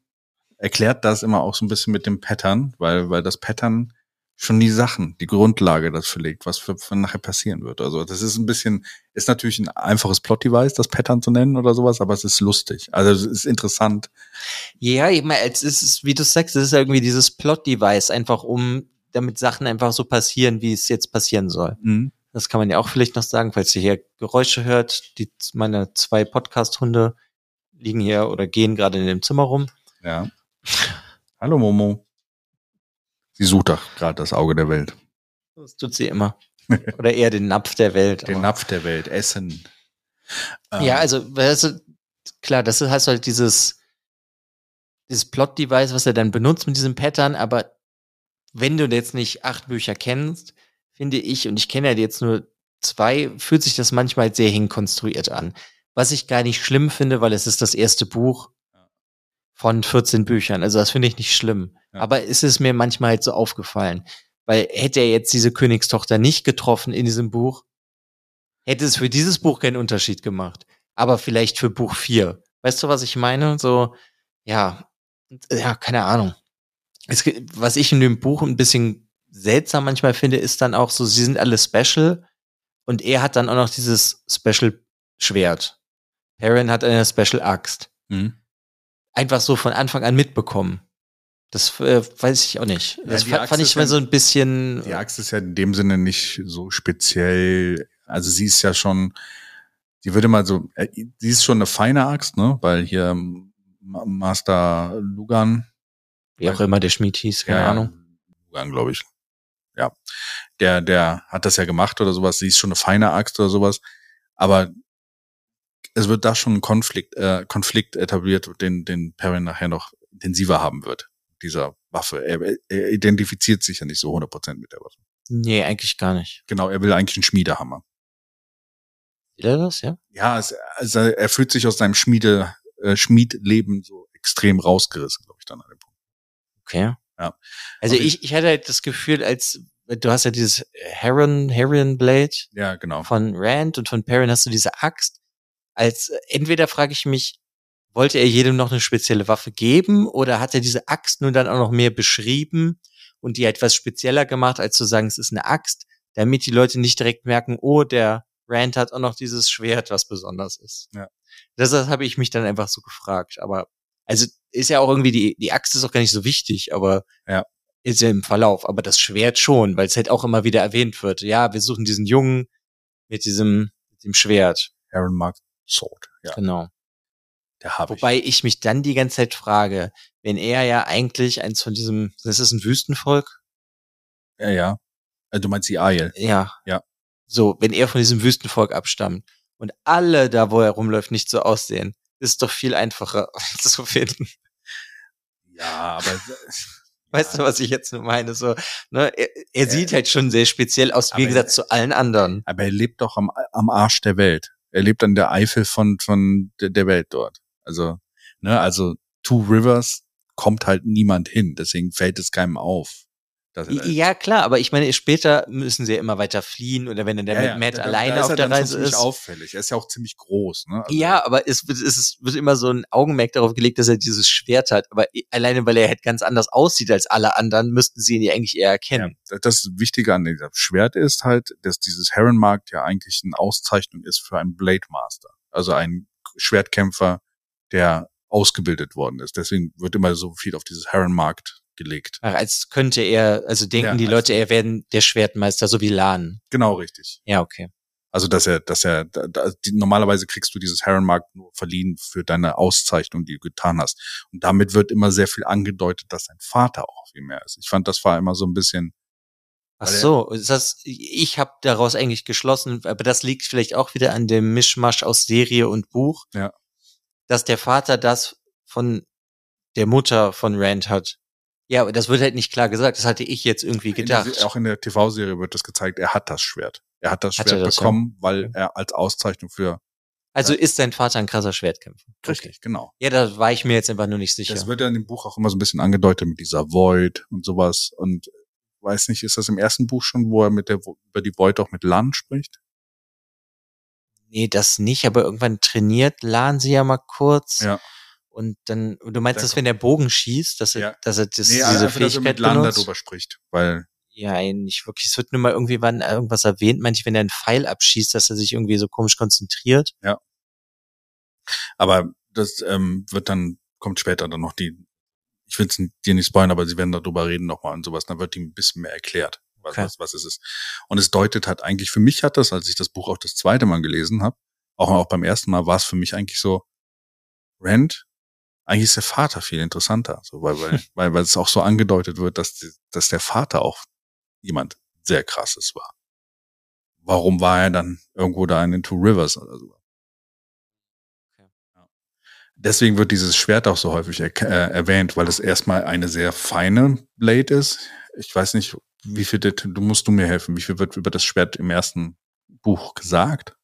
erklärt das immer auch so ein bisschen mit dem Pattern, weil, weil das Pattern schon die Sachen, die Grundlage dafür legt, was für, für nachher passieren wird. Also das ist ein bisschen, ist natürlich ein einfaches Plot-Device, das Pattern zu nennen oder sowas, aber es ist lustig. Also es ist interessant. Ja, eben, als ist es, wie du sagst, es ist irgendwie dieses Plot-Device, einfach um, damit Sachen einfach so passieren, wie es jetzt passieren soll. Das kann man ja auch vielleicht noch sagen, falls ihr hier Geräusche hört. Die, meine zwei Podcast-Hunde liegen hier oder gehen gerade in dem Zimmer rum. Ja. Hallo Momo. Sie sucht doch gerade das Auge der Welt. Das tut sie immer. (laughs) Oder eher den Napf der Welt. Den Napf der Welt, Essen. Ähm, Ja, also, du, klar, das heißt halt dieses, dieses Plot-Device, was er dann benutzt mit diesem Pattern, aber wenn du jetzt nicht acht Bücher kennst, finde ich, und ich kenne ja jetzt nur zwei, fühlt sich das manchmal sehr hinkonstruiert an. Was ich gar nicht schlimm finde, weil es ist das erste Buch von 14 Büchern. Also das finde ich nicht schlimm. Ja. Aber es ist mir manchmal halt so aufgefallen. Weil hätte er jetzt diese Königstochter nicht getroffen in diesem Buch, hätte es für dieses Buch keinen Unterschied gemacht. Aber vielleicht für Buch 4. Weißt du, was ich meine? So, ja, ja, keine Ahnung. Es, was ich in dem Buch ein bisschen seltsam manchmal finde, ist dann auch so, sie sind alle special und er hat dann auch noch dieses Special Schwert. Perrin hat eine Special Axt. Mhm. Einfach so von Anfang an mitbekommen. Das äh, weiß ich auch nicht. Ja, Das Axt fand ich mal ja- so ein bisschen. Die Axt ist ja in dem Sinne nicht so speziell. Also sie ist ja schon, die würde mal so, äh, sie ist schon eine feine Axt, ne? Weil hier Ma- Master Lugan, wie auch immer der Schmied hieß, keine Ahnung. Lugan, glaube ich. Ja. Der, der hat das ja gemacht oder sowas. Sie ist schon eine feine Axt oder sowas. Aber es wird da schon ein Konflikt, äh, Konflikt etabliert, den, den Perrin nachher noch intensiver haben wird. Dieser Waffe. Er, er identifiziert sich ja nicht so 100% mit der Waffe. Nee, eigentlich gar nicht. Genau, er will eigentlich einen Schmiedehammer. Will er das, ja? Ja, es, also er fühlt sich aus seinem Schmiede, äh, Schmiedleben so extrem rausgerissen, glaube ich, dann an dem Punkt. Okay. Ja. Also ich, ich hatte halt das Gefühl, als du hast ja dieses Heron, Heron Blade Ja, genau. von Rand und von Perrin hast du diese Axt. Als entweder frage ich mich, wollte er jedem noch eine spezielle Waffe geben oder hat er diese Axt nur dann auch noch mehr beschrieben, und die etwas spezieller gemacht, als zu sagen, es ist eine Axt, damit die Leute nicht direkt merken, oh, der Rand hat auch noch dieses Schwert, was besonders ist. Ja. Deshalb habe ich mich dann einfach so gefragt. Aber also ist ja auch irgendwie die die Axt ist auch gar nicht so wichtig, aber Ja. ist ja im Verlauf. Aber das Schwert schon, weil es halt auch immer wieder erwähnt wird. Ja, wir suchen diesen Jungen mit diesem mit dem Schwert. Aaron Mark Sword. Ja, Genau. der ich. Wobei ich mich dann die ganze Zeit frage, wenn er ja eigentlich eins von diesem, das ist ein Wüstenvolk, Ja, ja. Äh, Du meinst die Aiel. ja. Ja. So, wenn er von diesem Wüstenvolk abstammt und alle da, wo er rumläuft, nicht so aussehen, ist doch viel einfacher (laughs) zu finden. Ja, aber (laughs) Weißt du, was ich jetzt nur meine? So, ne, er, er Ja. sieht halt schon sehr speziell aus, Aber- Gegensatz zu allen anderen. aber er lebt doch am, am Arsch der Welt. Er lebt an der Eifel von, von der, der Welt dort. Also, ne, also Two Rivers kommt halt niemand hin. Deswegen fällt es keinem auf. Ja, klar, aber ich meine, später müssen sie ja immer weiter fliehen oder wenn er dann Ja, mit ja, Matt da- alleine auf er der Reise ist. auffällig. Er ist ja auch ziemlich groß, ne? Also, Ja, aber es wird, es wird immer so ein Augenmerk darauf gelegt, dass er dieses Schwert hat. Aber alleine, weil er halt ganz anders aussieht als alle anderen, müssten sie ihn ja eigentlich eher Ja, erkennen. das Wichtige an diesem Schwert ist halt, dass dieses Herrenmarkt ja eigentlich eine Auszeichnung ist für einen Blade Master. Also ein Schwertkämpfer, der ausgebildet worden ist. Deswegen wird immer so viel auf dieses Herrenmarkt gelegt. Ach, Als könnte er, also denken Ja, die Leute, er werden der Schwertmeister, so wie Lan. Genau richtig. Ja, okay. Also dass er, dass er, da, die, normalerweise kriegst du dieses Herrenmarkt nur verliehen für deine Auszeichnung, die du getan hast. Und damit wird immer sehr viel angedeutet, dass dein Vater auch viel mehr ist. Ich fand, das war immer so ein bisschen, Ach so, ist das, ich habe daraus eigentlich geschlossen, aber das liegt vielleicht auch wieder an dem Mischmasch aus Serie und Buch, Ja. dass der Vater das von der Mutter von Rand hat. Ja, aber das wird halt nicht klar gesagt. Das hatte ich jetzt irgendwie in der, gedacht. auch in der TV-Serie wird das gezeigt, er hat das Schwert. Er hat das Hat Schwert er das, ja? bekommen, weil er als Auszeichnung für, Also ist sein Vater ein krasser Schwertkämpfer. richtig, genau. Ja, da war ich mir jetzt einfach nur nicht sicher. Das wird ja in dem Buch auch immer so ein bisschen angedeutet mit dieser Void und sowas. Und weiß nicht, ist das im ersten Buch schon, wo er mit der über die Void auch mit Lan spricht? nee, das nicht, aber irgendwann trainiert Lan sie ja mal kurz. Ja. Und dann, du meinst, Da dass wenn der Bogen schießt, dass er, Ja. dass er das, nee, diese einfach, dass er Fähigkeit mit darüber spricht, weil Ja, nicht wirklich. Es wird nur mal irgendwie wann irgendwas erwähnt, manche, wenn er einen Pfeil abschießt, dass er sich irgendwie so komisch konzentriert. Aber das ähm, wird dann, kommt später dann noch die, ich will es dir nicht spoilern, aber sie werden darüber reden nochmal und sowas, dann wird ihm ein bisschen mehr erklärt, was, Okay. was, was es ist. Und es deutet halt eigentlich, für mich hat das, als ich das Buch auch das zweite Mal gelesen habe, auch, auch beim ersten Mal war es für mich eigentlich so, Rand, eigentlich ist der Vater viel interessanter, so, weil, weil, (laughs) weil, weil es auch so angedeutet wird, dass, die, dass der Vater auch jemand sehr krasses war. Warum war er dann irgendwo da in den Two Rivers oder so? Okay. Ja. Deswegen wird dieses Schwert auch so häufig er äh, erwähnt, weil es erstmal eine sehr feine Blade ist. Ich weiß nicht, wie viel, det- du musst du mir helfen, wie viel wird über das Schwert im ersten Buch gesagt?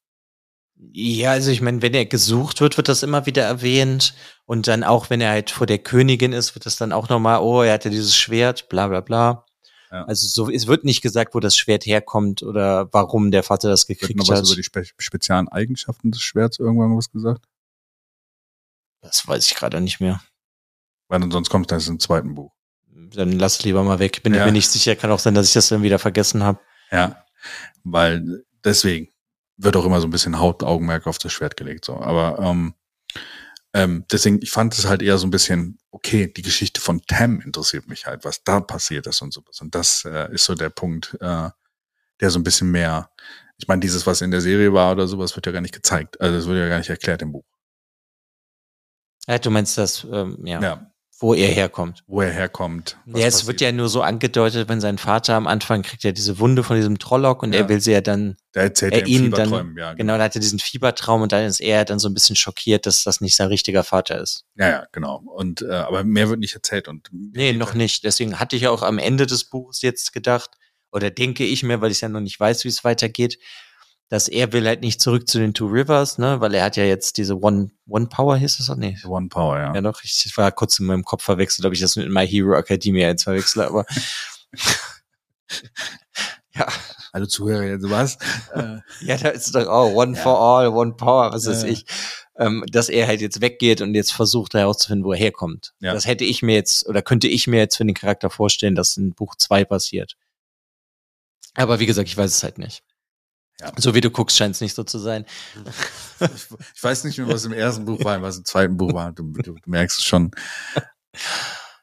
Ja, also ich meine, wenn er gesucht wird, wird das immer wieder erwähnt. Und dann auch, wenn er halt vor der Königin ist, wird das dann auch nochmal, oh, er hatte dieses Schwert, bla bla bla. Ja. Also so, es wird nicht gesagt, wo das Schwert herkommt oder warum der Vater das gekriegt noch was hat. über die spe speziellen Eigenschaften des Schwerts irgendwann was gesagt? Das weiß ich gerade nicht mehr. Weil sonst kommt das im zweiten Buch. Dann lass lieber mal weg. Bin Ja. mir nicht sicher. Kann auch sein, dass ich das dann wieder vergessen habe. Ja, weil deswegen wird auch immer so ein bisschen Hauptaugenmerk auf das Schwert gelegt. So, aber ähm, ähm, deswegen, ich fand es halt eher so ein bisschen okay. Die Geschichte von Tam interessiert mich halt, was da passiert ist und sowas. Und das äh, ist so der Punkt, äh, der so ein bisschen mehr. Ich meine, dieses, was in der Serie war oder sowas, wird ja gar nicht gezeigt. Also das wird ja gar nicht erklärt im Buch. Ja, du meinst das, ähm, ja, Ja, wo er herkommt. wo er herkommt. was Ja, es passiert. wird ja nur so angedeutet, wenn sein Vater am Anfang kriegt ja diese Wunde von diesem Trollock und Ja. er will sie ja dann, Der erzählt er im ihn dann- ja, genau, da hat er diesen Fiebertraum und dann ist er dann so ein bisschen schockiert, dass das nicht sein richtiger Vater ist. Ja, ja, genau. Und äh, aber mehr wird nicht erzählt und Nee, noch nicht. Deswegen hatte ich ja auch am Ende des Buches jetzt gedacht, oder denke ich mir, weil ich ja noch nicht weiß, wie es weitergeht, dass er will halt nicht zurück zu den Two Rivers, ne, weil er hat ja jetzt diese One, One Power hieß es doch? Nee. One Power, ja. Ja, doch, ich, war kurz in meinem Kopf verwechselt, ob ich das mit My Hero Academia jetzt verwechsle, aber (laughs) Ja. Alle Zuhörer, ja, sowas. Äh, Ja, da ist doch auch One Ja. for All, One Power, was weiß Ja. ich. Ähm, dass er halt jetzt weggeht und jetzt versucht herauszufinden, wo er herkommt. Ja. Das hätte ich mir jetzt, oder könnte ich mir jetzt für den Charakter vorstellen, dass in Buch zwei passiert. Aber wie gesagt, ich weiß es halt nicht. Ja. So wie du guckst, scheint es nicht so zu sein. ich, weiß nicht mehr, was im ersten Buch war, und was im zweiten Buch war. Du, du, du merkst es schon.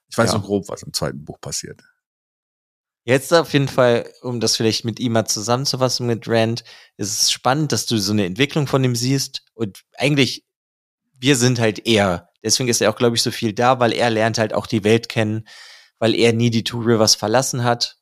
Ich weiß Ja. so grob, was im zweiten Buch passiert. Jetzt auf jeden Fall, um das vielleicht mit ihm mal zusammenzufassen mit Rand, ist es spannend, dass du so eine Entwicklung von ihm siehst. Und eigentlich, wir sind halt er. Deswegen ist er auch, glaube ich, so viel da, weil er lernt halt auch die Welt kennen, weil er nie die Two Rivers verlassen hat.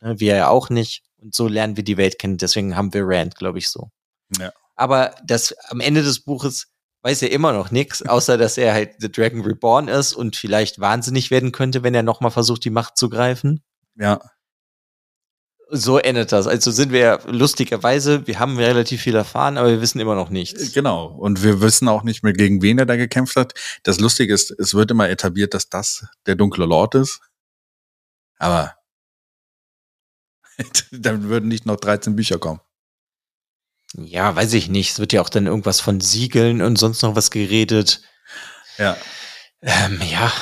Ne, Wir ja auch nicht. Und so lernen wir die Welt kennen. Deswegen haben wir Rand, glaube ich, so. Ja. Aber das am Ende des Buches weiß er immer noch nichts, (laughs) außer dass er halt The Dragon Reborn ist und vielleicht wahnsinnig werden könnte, wenn er nochmal versucht, die Macht zu greifen Ja, so endet das. Also sind wir lustigerweise, wir haben relativ viel erfahren, aber wir wissen immer noch nichts. genau. Und wir wissen auch nicht mehr, gegen wen er da gekämpft hat. Das Lustige ist, es wird immer etabliert, dass das der dunkle Lord ist. Aber (laughs) dann würden nicht noch 13 Bücher kommen. Ja, weiß ich nicht. Es wird ja auch dann irgendwas von Siegeln und sonst noch was geredet. Ja. Ähm, ja.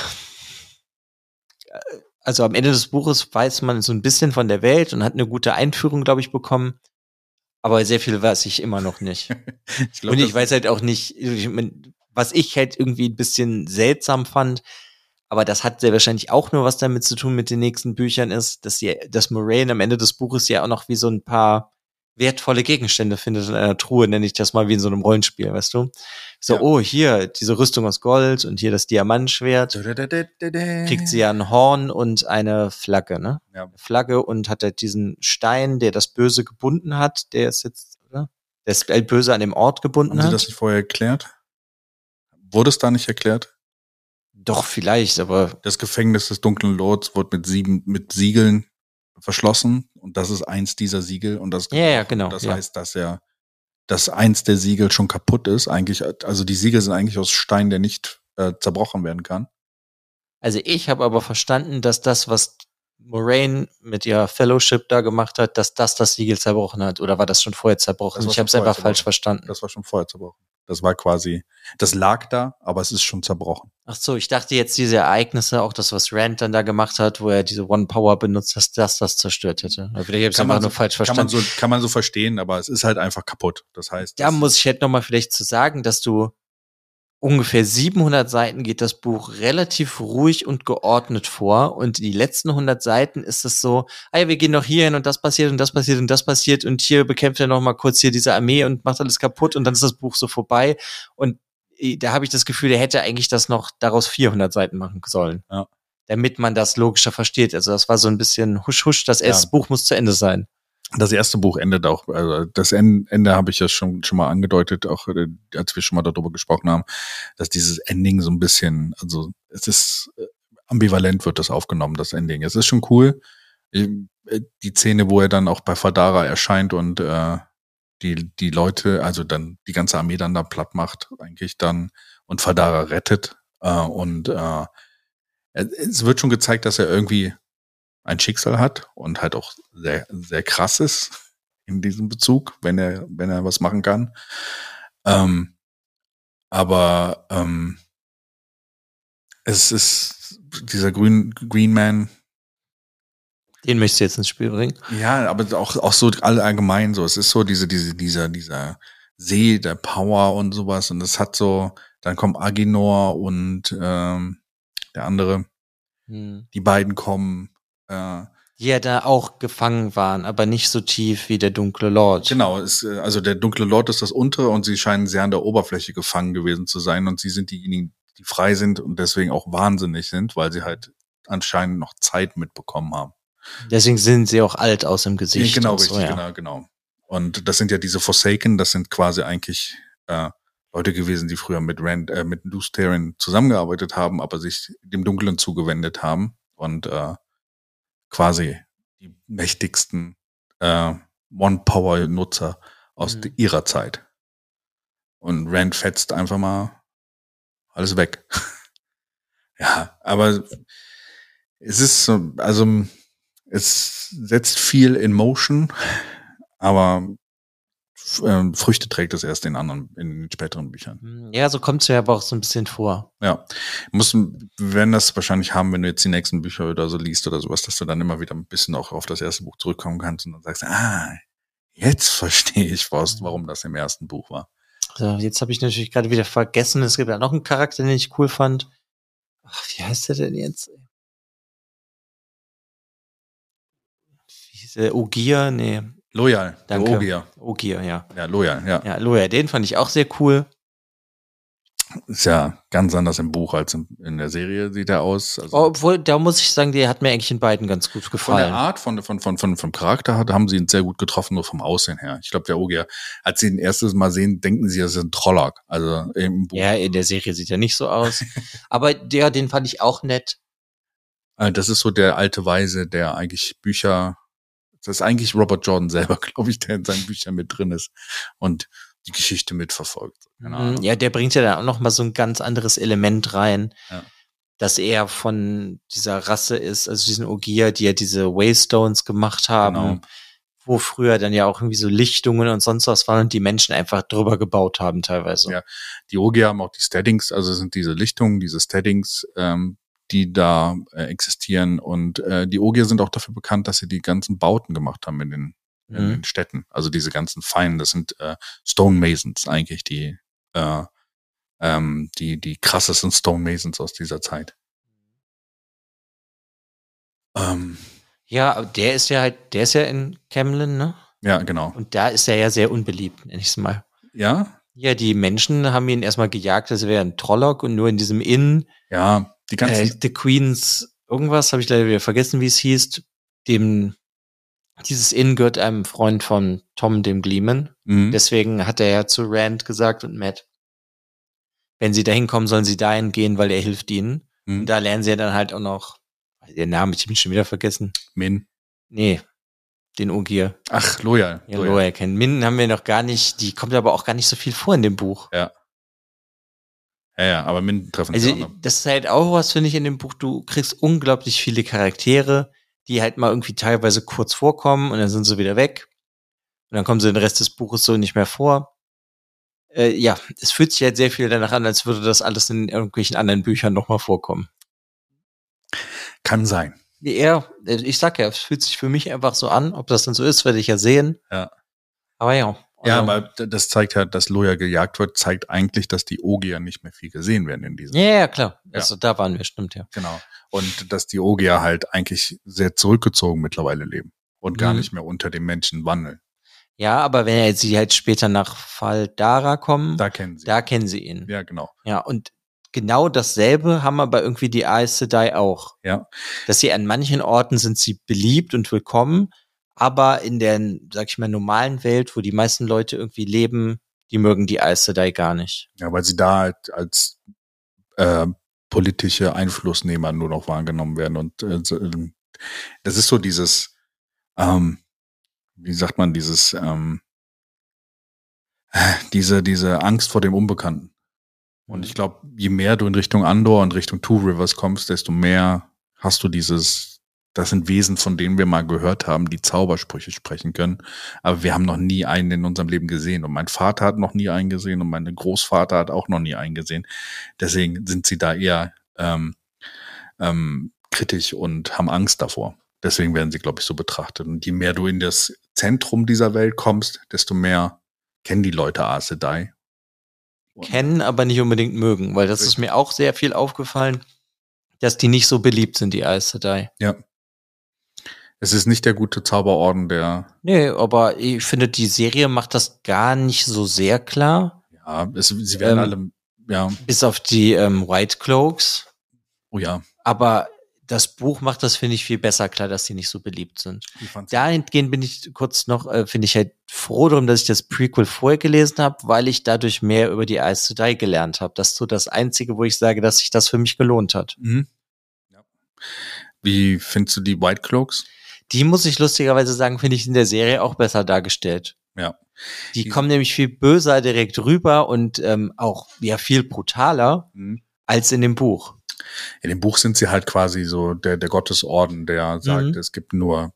Also am Ende des Buches weiß man so ein bisschen von der Welt und hat eine gute Einführung, glaube ich, bekommen. Aber sehr viel weiß ich immer noch nicht. (laughs) Ich glaub, Und ich weiß halt auch nicht, was ich halt irgendwie ein bisschen seltsam fand, aber das hat sehr wahrscheinlich auch nur was damit zu tun mit den nächsten Büchern ist, dass sie, dass Moraine am Ende des Buches ja auch noch wie so ein paar wertvolle Gegenstände findet in einer Truhe, nenne ich das mal wie in so einem Rollenspiel, weißt du? So, Ja. oh, hier, diese Rüstung aus Gold und hier das Diamantschwert. Kriegt sie ja ein Horn und eine Flagge, ne? Ja. Flagge und hat halt diesen Stein, der das Böse gebunden hat, der ist jetzt, oder? Der ist böse an dem Ort gebunden Haben Sie hat. das nicht vorher erklärt? Wurde es da nicht erklärt? Doch, vielleicht, aber Das Gefängnis des dunklen Lords wird mit sieben, mit Siegeln verschlossen und das ist eins dieser Siegel und das, Ja, ja, genau, das ja. heißt, dass er, dass eins der Siegel schon kaputt ist, eigentlich, also die Siegel sind eigentlich aus Stein, der nicht äh, zerbrochen werden kann. also ich habe aber verstanden, dass das, was Moraine mit ihrer Fellowship da gemacht hat, dass das das Siegel zerbrochen hat. Oder war das schon vorher zerbrochen? Das Ich habe es einfach falsch verstanden. Das war schon vorher zerbrochen. Das war quasi, das lag da, aber es ist schon zerbrochen. Ach so, ich dachte jetzt diese Ereignisse, auch das, was Rand dann da gemacht hat, wo er diese One Power benutzt, dass das das zerstört hätte. Aber vielleicht habe ich es Kann einfach nur so- falsch Kann man verstanden. so, kann man so verstehen, aber es ist halt einfach kaputt. Das heißt, Da muss ich halt nochmal vielleicht zu sagen, dass du ungefähr 700 Seiten geht das Buch relativ ruhig und geordnet vor und die letzten 100 Seiten ist es so, ah ja, wir gehen noch hier hin und das passiert und das passiert und das passiert und hier bekämpft er noch mal kurz hier diese Armee und macht alles kaputt und dann ist das Buch so vorbei und äh, da habe ich das Gefühl, er hätte eigentlich das noch daraus 400 Seiten machen sollen. Ja. Damit man das logischer versteht. Also das war so ein bisschen husch husch, das Ja. erste Buch muss zu Ende sein. Das erste Buch endet auch, also das En- Ende habe ich ja schon, schon mal angedeutet, auch äh, als wir schon mal darüber gesprochen haben, dass dieses Ending so ein bisschen, also es ist äh, ambivalent wird das aufgenommen, das Ending. Es ist schon cool. Äh, Die Szene, wo er dann auch bei Fadara erscheint und äh, die, die Leute, also dann die ganze Armee dann da platt macht, eigentlich dann und Fadara rettet. Äh, und äh, es wird schon gezeigt, dass er irgendwie ein Schicksal hat und halt auch sehr, sehr krass ist in diesem Bezug, wenn er, wenn er was machen kann. Ähm, aber ähm, es ist dieser Green, Green Man, Den möchtest du jetzt ins Spiel bringen. ja, aber auch, auch so all- allgemein so. Es ist so diese, diese, dieser, dieser See, der Power und sowas. Und es hat so, dann kommt Aginor und ähm, der andere, Hm. die beiden kommen. Äh, die ja da auch gefangen waren, aber nicht so tief wie der dunkle Lord. Genau, es, äh, also der dunkle Lord ist das untere und sie scheinen sehr an der Oberfläche gefangen gewesen zu sein und sie sind diejenigen, die frei sind und deswegen auch wahnsinnig sind, weil sie halt anscheinend noch Zeit mitbekommen haben. Deswegen sind sie auch alt aus dem Gesicht. genau, und so, richtig, ja. genau, genau. Und das sind ja diese Forsaken, das sind quasi eigentlich äh, Leute gewesen, die früher mit Rand, äh, mit Lutherian zusammengearbeitet haben, aber sich dem Dunklen zugewendet haben und äh, quasi die mächtigsten äh, One-Power-Nutzer aus Mhm. ihrer Zeit. Und Rand fetzt einfach mal alles weg. (laughs) ja, aber es ist so, also Es setzt viel in Motion, aber ähm, Früchte trägt es erst in anderen, in den späteren Büchern. Hm, Ja, so kommt es mir aber auch so ein bisschen vor. Ja, muss, wir werden das wahrscheinlich haben, wenn du jetzt die nächsten Bücher oder so liest oder sowas, dass du dann immer wieder ein bisschen auch auf das erste Buch zurückkommen kannst und dann sagst, ah, jetzt (laughs) verstehe ich was, warum das im ersten Buch war. So, jetzt habe ich natürlich gerade wieder vergessen, es gibt ja noch einen Charakter, den ich cool fand. Ach, wie heißt der denn jetzt? Wie hieß der? Ogier? Nee, Loyal, Danke. der Ogier. Ogier, ja. Ja, Loyal, ja. Ja, Loya, den fand ich auch sehr cool. Ist ja ganz anders im Buch als in, in der Serie sieht er aus. Also Obwohl, da muss ich sagen, der hat mir eigentlich in beiden ganz gut von der gefallen. Art, von, von, von, von, vom Charakter hat, haben sie ihn sehr gut getroffen, nur vom Aussehen her. Ich glaube, der Ogier, als sie ihn erstes Mal sehen, denken sie, er ist ein Trollock. Also im Buch. Ja, in der Serie sieht er nicht so aus. (laughs) Aber der, den fand ich auch nett. Äh, Das ist so der alte Weise, der eigentlich Bücher, das ist eigentlich Robert Jordan selber, (laughs) glaube ich, der in seinen Büchern mit drin ist und die Geschichte mitverfolgt. Mhm, Ja, der bringt ja dann auch noch mal so ein ganz anderes Element rein, Ja. dass er von dieser Rasse ist, also diesen Ogier, die ja diese Waystones gemacht haben, Genau. wo früher dann ja auch irgendwie so Lichtungen und sonst was waren und die Menschen einfach drüber gebaut haben teilweise. Ja. Die Ogier haben auch die Steadings, also sind diese Lichtungen, diese Steadings, ähm, die da äh, existieren. Und äh, die Ogier sind auch dafür bekannt, dass sie die ganzen Bauten gemacht haben in den, in Mhm. den Städten. Also diese ganzen Feinen, das sind äh, Stone Masons eigentlich, die, äh, ähm, die, die krassesten Stone Masons aus dieser Zeit. Ähm, Ja, aber der ist ja halt, der ist ja in Camlin, ne? ja, genau. Und da ist er ja sehr unbeliebt, nenn ich es mal. Ja, Ja, die Menschen haben ihn erstmal gejagt, als wäre ein Trollock und nur in diesem Inn ja, die ganzen, äh, The Queens, irgendwas, habe ich leider wieder vergessen, wie es hieß. Dem, dieses Inn gehört einem Freund von Tom, dem Gleeman. Mhm. Deswegen hat er ja zu Rand gesagt und Matt, wenn sie dahin kommen, sollen sie dahin gehen, weil er hilft ihnen. Mhm. Und da lernen sie ja dann halt auch noch, den Namen, ich bin schon wieder vergessen. Min. Nee, den Ogier. Ach, Loyal. Ja, Loyal kennen. Min haben wir noch gar nicht, die kommt aber auch gar nicht so viel vor in dem Buch. Ja, ja, aber Min treffen Also, sie auch noch. das ist halt auch was, finde ich, in dem Buch. Du kriegst unglaublich viele Charaktere, die halt mal irgendwie teilweise kurz vorkommen und dann sind sie wieder weg. Und dann kommen sie den Rest des Buches so nicht mehr vor. Äh, ja, es fühlt sich halt sehr viel danach an, als würde das alles in irgendwelchen anderen Büchern nochmal vorkommen. Kann sein. Äh, ich sag ja, es fühlt sich für mich einfach so an. Ob das dann so ist, werde ich ja sehen. Ja. Aber ja. Ja, aber das zeigt halt, dass Loya gejagt wird, zeigt eigentlich, dass die Ogier nicht mehr viel gesehen werden in diesem. Ja, ja, klar. Ja. Also da waren wir, stimmt ja. Genau. Und dass die Ogier halt eigentlich sehr zurückgezogen mittlerweile leben und gar Mhm. nicht mehr unter den Menschen wandeln. Ja, aber wenn er- sie halt später nach Faldara kommen, da, Da kennen sie. kennen sie ihn. Ja, genau. Ja, und genau dasselbe haben aber irgendwie die Aes Sedai auch. Ja. Dass sie an manchen Orten sind sie beliebt und willkommen, aber in der, sag ich mal, normalen Welt, wo die meisten Leute irgendwie leben, die mögen die Aes Sedai gar nicht. Ja, weil sie da halt als äh, politische Einflussnehmer nur noch wahrgenommen werden. Und äh, ähm, das ist so dieses, ähm, wie sagt man, dieses, ähm, diese, diese Angst vor dem Unbekannten. Und ich glaube, je mehr du in Richtung Andor und Richtung Two Rivers kommst, desto mehr hast du dieses, das sind Wesen, von denen wir mal gehört haben, die Zaubersprüche sprechen können. Aber wir haben noch nie einen in unserem Leben gesehen. Und mein Vater hat noch nie einen gesehen und mein Großvater hat auch noch nie einen gesehen. Deswegen sind sie da eher ähm, ähm, kritisch und haben Angst davor. Deswegen werden sie, glaube ich, so betrachtet. Und je mehr du in das Zentrum dieser Welt kommst, desto mehr kennen die Leute Aes Sedai. Kennen, aber nicht unbedingt mögen, weil das ist mir auch sehr viel aufgefallen, dass die nicht so beliebt sind, die Aes Sedai. Ja. Es ist nicht der gute Zauberorden, der, Nee, aber ich finde, die Serie macht das gar nicht so sehr klar. ja, es, sie werden Ähm, alle, ja, Bis auf die ähm, White Cloaks. oh ja. Aber das Buch macht das, finde ich, viel besser klar, dass die nicht so beliebt sind. Dahingehend bin ich kurz noch, äh, finde ich halt froh darum, dass ich das Prequel vorher gelesen habe, weil ich dadurch mehr über die Aes Sedai gelernt habe. Das ist so das Einzige, wo ich sage, dass sich das für mich gelohnt hat. Mhm. Ja. Wie findest du die White Cloaks? Die muss ich lustigerweise sagen, finde ich in der Serie auch besser dargestellt. Ja. Die, Die- kommen nämlich viel böser direkt rüber und ähm, auch ja viel brutaler Mhm. als in dem Buch. In dem Buch sind sie halt quasi so der, der Gottesorden, der sagt, Mhm. es gibt nur,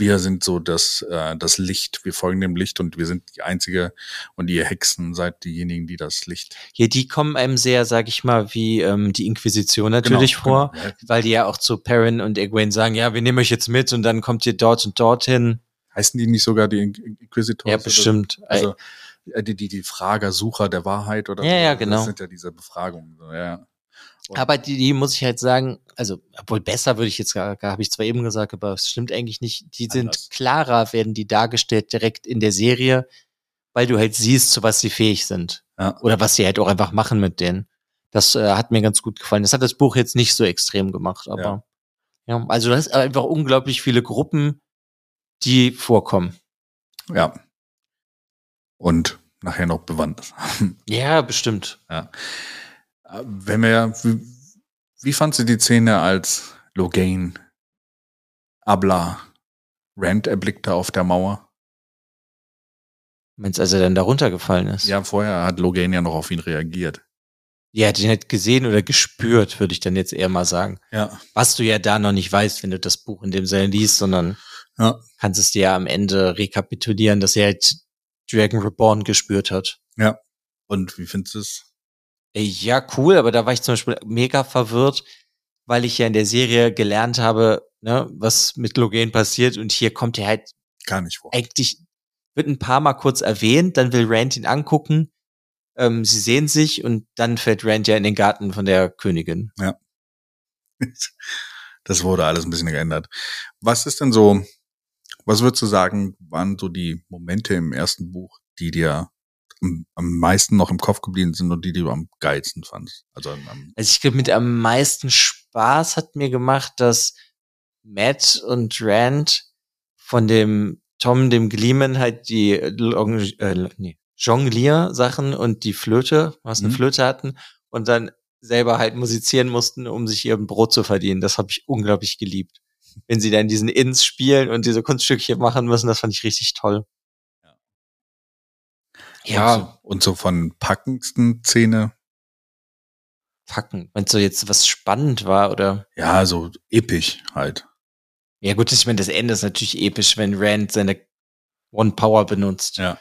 wir sind so das, äh, das Licht, wir folgen dem Licht und wir sind die einzige und ihr Hexen seid diejenigen, die das Licht Hier, die kommen einem sehr, sag ich mal, wie ähm, die Inquisition natürlich Genau, vor, genau, (laughs) ja. weil die ja auch zu Perrin und Egwene sagen, ja, wir nehmen euch jetzt mit und dann kommt ihr dort und dorthin. Heißen die nicht sogar die In- Inquisitors? Ja, bestimmt. Also äh, die, die, die Frager, Sucher der Wahrheit oder Ja, so. ja, genau. Das sind ja diese Befragungen. So, ja. Und- Aber die, die muss ich halt sagen, also, obwohl besser würde ich jetzt gar, gar habe ich zwar eben gesagt, aber es stimmt eigentlich nicht. Die sind Anders. klarer, werden die dargestellt direkt in der Serie, weil du halt siehst, zu was sie fähig sind. Ja. Oder was sie halt auch einfach machen mit denen. Das äh, hat mir ganz gut gefallen. Das hat das Buch jetzt nicht so extrem gemacht, aber ja, also das ist einfach unglaublich viele Gruppen, die vorkommen. ja. Und nachher noch Bewandtnis. (laughs) Ja, bestimmt. Äh, Wenn wir, wie, wie fandst du die Szene, als Logain Abla Rand erblickte auf der Mauer? Meinst als er dann da runtergefallen ist? Ja, vorher hat Logain ja noch auf ihn reagiert. Ja, hat ihn halt gesehen oder gespürt, würde ich dann jetzt eher mal sagen. Ja. Was du ja da noch nicht weißt, wenn du das Buch in dem Sinne liest, sondern Ja. kannst es dir ja am Ende rekapitulieren, dass er halt Dragon Reborn gespürt hat. Und wie findest du es? Ja, cool, aber da war ich zum Beispiel mega verwirrt, weil ich ja in der Serie gelernt habe, ne, was mit Logan passiert und hier kommt er halt Gar nicht vor. eigentlich, wird ein paar Mal kurz erwähnt, dann will Rand ihn angucken, ähm, sie sehen sich und dann fällt Rand ja in den Garten von der Königin. (laughs) Das wurde alles ein bisschen geändert. Was ist denn so, was würdest du sagen, waren so die Momente im ersten Buch, die dir am, am meisten noch im Kopf geblieben sind und die, die du am geilsten fandst? Also am, Also ich glaube, mit am meisten Spaß hat mir gemacht, dass Matt und Rand von dem Tom, dem Gleeman, halt die äh, nee, Jonglier-Sachen und die Flöte, was eine Mhm. Flöte hatten und dann selber halt musizieren mussten, um sich ihr Brot zu verdienen. Das habe ich unglaublich geliebt. Wenn sie dann diesen Ins spielen und diese Kunststückchen machen müssen, das fand ich richtig toll. Und so, und so von packendsten Szene, packen. Wenn so jetzt was spannend war oder ja, so episch halt. Ja gut, ich meine, das Ende ist natürlich episch, wenn Rand seine One Power benutzt. Ja.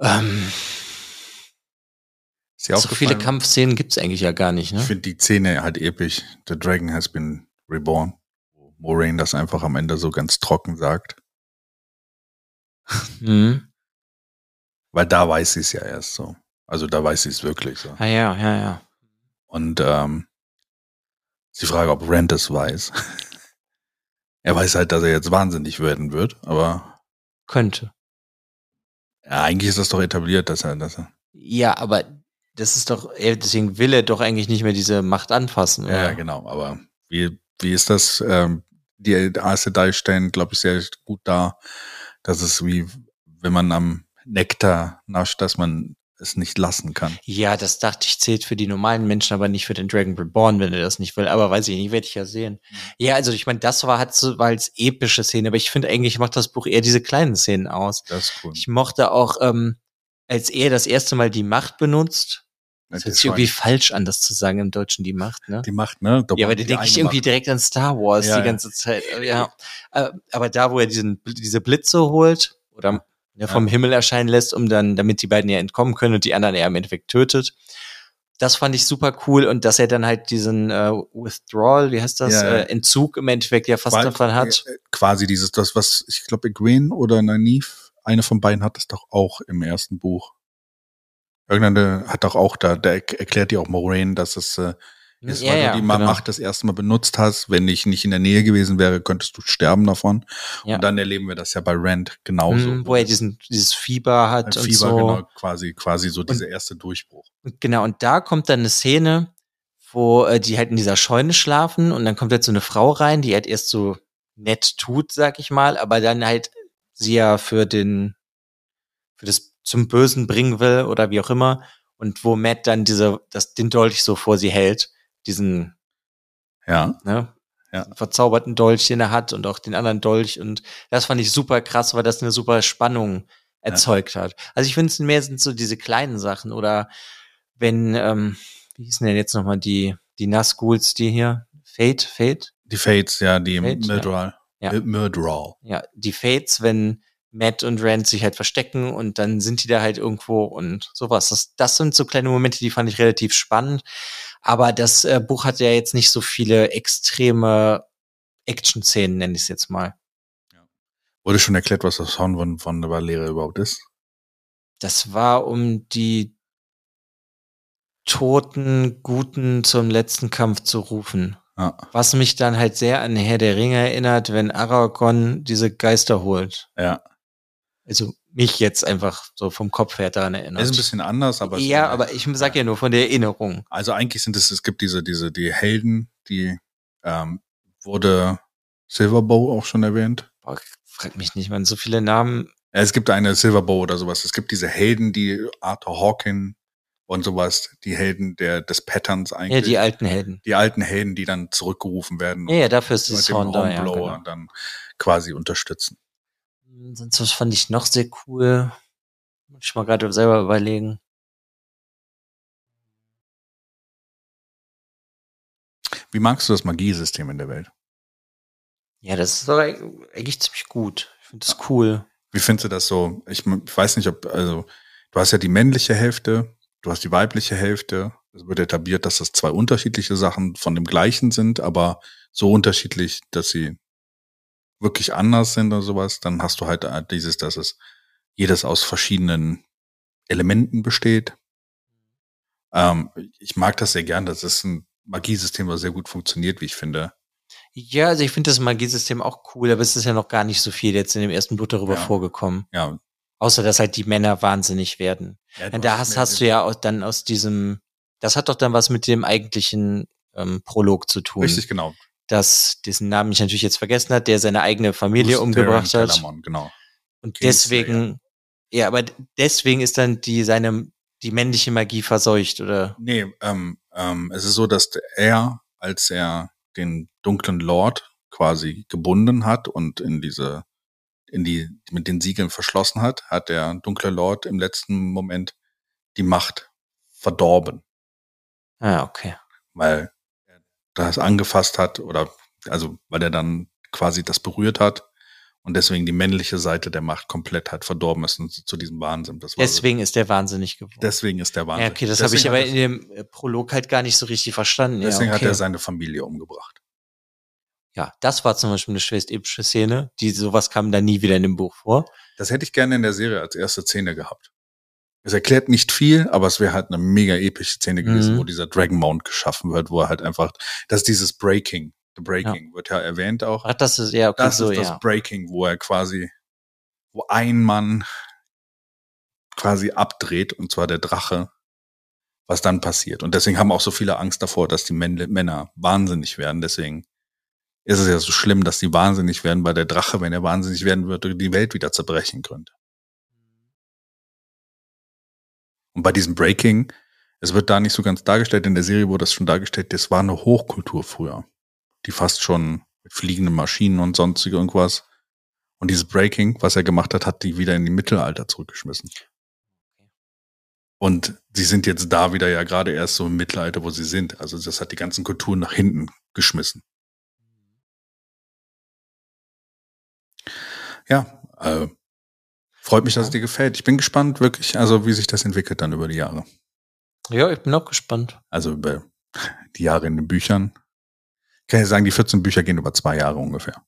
Ähm, so viele? Kampfszenen gibt's eigentlich ja gar nicht, Ich ne? finde die Szene halt episch. The Dragon has been reborn. Wo Moraine das einfach am Ende so ganz trocken sagt. (laughs) Mhm. Weil da weiß sie es ja erst so. Also da weiß sie es wirklich so. Ah ja, ja, ja. Und ähm, ist die Frage, ob Rand es weiß. (laughs) er weiß halt, dass er jetzt wahnsinnig werden wird, aber Könnte. ja, eigentlich ist das doch etabliert, dass er, dass er. Ja, aber das ist doch, er- deswegen will er doch eigentlich nicht mehr diese Macht anfassen. Ja, Oder? genau. Aber wie, wie ist das? Ähm, die Aes Sedai stellen, glaube ich, sehr gut dar, dass es wie, wenn man am Nektar nascht, dass man es nicht lassen kann. Ja, das dachte ich zählt für die normalen Menschen, aber nicht für den Dragon Reborn, wenn er das nicht will. Aber weiß ich nicht, werde ich ja sehen. Ja, also ich meine, das war hat so, war als epische Szene, aber ich finde eigentlich macht das Buch eher diese kleinen Szenen aus. Das ist cool. Ich mochte auch, ähm, als er das erste Mal die Macht benutzt, das hört sich irgendwie falsch an, das zu sagen im Deutschen, die Macht, ne? die Macht, ne? Ja, aber da denke ich irgendwie direkt an Star Wars Ja, die ja. ganze Zeit. Äh, Ja. Äh, Aber da, wo er diesen, diese Blitze holt oder ja, vom Ja. Himmel erscheinen lässt, um dann, damit die beiden ja entkommen können und die anderen er im Endeffekt tötet. Das fand ich super cool und dass er dann halt diesen äh, Withdrawal, wie heißt das, Ja, ja. Äh, Entzug im Endeffekt ja fast Weil- davon hat. äh, Quasi dieses, das, was, ich glaube, Egwene oder Nynaeve, eine von beiden hat es doch auch im ersten Buch. Irgendeine hat doch auch da, da er- erklärt dir auch Moraine, dass es äh, ist, ja, weil ja, du die Ma- genau. Macht das erste Mal benutzt hast. Wenn ich nicht in der Nähe gewesen wäre, könntest du sterben davon. Ja. Und dann erleben wir das ja bei Rand genauso. Mhm, wo er diesen, dieses Fieber hat Ein und Fieber, so. genau, quasi, quasi so dieser erste Durchbruch. Und Genau, und da kommt dann eine Szene, wo äh, die halt in dieser Scheune schlafen und dann kommt halt so eine Frau rein, die halt erst so nett tut, sag ich mal, aber dann halt sie ja für den, für das zum Bösen bringen will oder wie auch immer. Und wo Matt dann diese, das, den Dolch so vor sie hält, diesen, Ja. ne, Ja. verzauberten Dolch, den er hat und auch den anderen Dolch. Und das fand ich super krass, weil das eine super Spannung erzeugt hat. Also ich finde es mehr sind so diese kleinen Sachen oder wenn, ähm, wie hießen denn jetzt nochmal die, die Nazguls, die hier, Fate, Fate, Die Fates, ja, die Fate, ja. Murderal. Ja. Murderal. ja, die Fates, wenn Matt und Rand sich halt verstecken und dann sind die da halt irgendwo und sowas. Das, das sind so kleine Momente, die fand ich relativ spannend. Aber das äh, Buch hat ja jetzt nicht so viele extreme Action-Szenen, nenne ich es jetzt mal. Wurde schon erklärt, was das Horn von, von der Valere überhaupt ist? Das war um die toten Guten zum letzten Kampf zu rufen. Ja. Was mich dann halt sehr an Herr der Ringe erinnert, wenn Aragorn diese Geister holt. Ja. Also mich jetzt einfach so vom Kopf her daran erinnert. Ist ein bisschen anders, aber. ja, aber ich sag ja nur von der Erinnerung. Also eigentlich sind es, es gibt diese, diese, die Helden, die, ähm, wurde Silverbow auch schon erwähnt. Boah, frag mich nicht, man so viele Namen. Ja, es gibt eine Silverbow oder sowas. Es gibt diese Helden, die Arthur Hawkin und sowas, die Helden der, des Patterns eigentlich. Ja, die alten Helden. die alten Helden, die dann zurückgerufen werden Ja, ja, dafür ist das Horn da, ja. Genau. dann quasi unterstützen. Sonst was fand ich noch sehr cool. Muss ich mal gerade selber überlegen. Wie magst du das Magiesystem in der Welt? Ja, das ist eigentlich ziemlich gut. Ich finde das cool. Wie findest du das so? Ich weiß nicht, ob, also, du hast ja die männliche Hälfte, du hast die weibliche Hälfte. Es wird etabliert, dass das zwei unterschiedliche Sachen von dem gleichen sind, aber so unterschiedlich, dass sie wirklich anders sind oder sowas. Dann hast du halt äh, dieses, dass es jedes aus verschiedenen Elementen besteht. Ähm, ich mag das sehr gern. Das ist ein Magiesystem, was sehr gut funktioniert, wie ich finde. Ja, also ich finde das Magiesystem auch cool, aber es ist ja noch gar nicht so viel jetzt in dem ersten Buch darüber Ja. vorgekommen. Ja. Außer, dass halt die Männer wahnsinnig werden. Und da hast, hast du ja auch dann aus diesem, das hat doch dann was mit dem eigentlichen ähm, Prolog zu tun. Richtig, genau. Dass dessen Namen ich natürlich jetzt vergessen hat, der seine eigene Familie Bruce umgebracht Theron hat. Telamon, genau. Und deswegen, ja, aber deswegen ist dann die seine die männliche Magie verseucht, oder? Nee, ähm, ähm, es ist so, dass er, als er den dunklen Lord quasi gebunden hat und in diese, in die, mit den Siegeln verschlossen hat, hat der dunkle Lord im letzten Moment die Macht verdorben, Ah, okay. weil das angefasst hat oder, also, weil er dann quasi das berührt hat und deswegen die männliche Seite der Macht komplett hat verdorben ist und zu diesem Wahnsinn. Das war so- Deswegen ist der wahnsinnig geworden. deswegen ist der Wahnsinn. ja, okay, das habe ich Deswegen aber hat in dem äh, Prolog halt gar nicht so richtig verstanden. Deswegen ja, hat okay. er seine Familie umgebracht. ja, das war zum Beispiel eine schwerst epische Szene. Die sowas kam da nie wieder in dem Buch vor. Das hätte ich gerne in der Serie als erste Szene gehabt. Es erklärt nicht viel, aber es wäre halt eine mega epische Szene gewesen, Mhm. wo dieser Dragon Mount geschaffen wird, wo er halt einfach, das ist dieses Breaking. The Breaking wird ja erwähnt auch. Ach, das ist ja okay, Das so ist das ja. Breaking, wo er quasi, wo ein Mann quasi abdreht, und zwar der Drache, was dann passiert. Und deswegen haben auch so viele Angst davor, dass die Männ- Männer wahnsinnig werden. Deswegen ist es ja so schlimm, dass die wahnsinnig werden, weil der Drache, wenn er wahnsinnig werden würde, die Welt wieder zerbrechen könnte. Und bei diesem Breaking, es wird da nicht so ganz dargestellt, in der Serie wurde das schon dargestellt, das war eine Hochkultur früher, die fast schon mit fliegenden Maschinen und sonstige irgendwas. Und dieses Breaking, was er gemacht hat, hat die wieder in die Mittelalter zurückgeschmissen. Und sie sind jetzt da wieder ja gerade erst so im Mittelalter, wo sie sind. Also das hat die ganzen Kulturen nach hinten geschmissen. Ja, äh, freut mich, dass es dir gefällt. Ich bin gespannt, wirklich, also wie sich das entwickelt dann über die Jahre. Ja, ich bin auch gespannt. Also über die Jahre in den Büchern. Ich kann ja sagen, die 14 Bücher gehen über zwei Jahre ungefähr.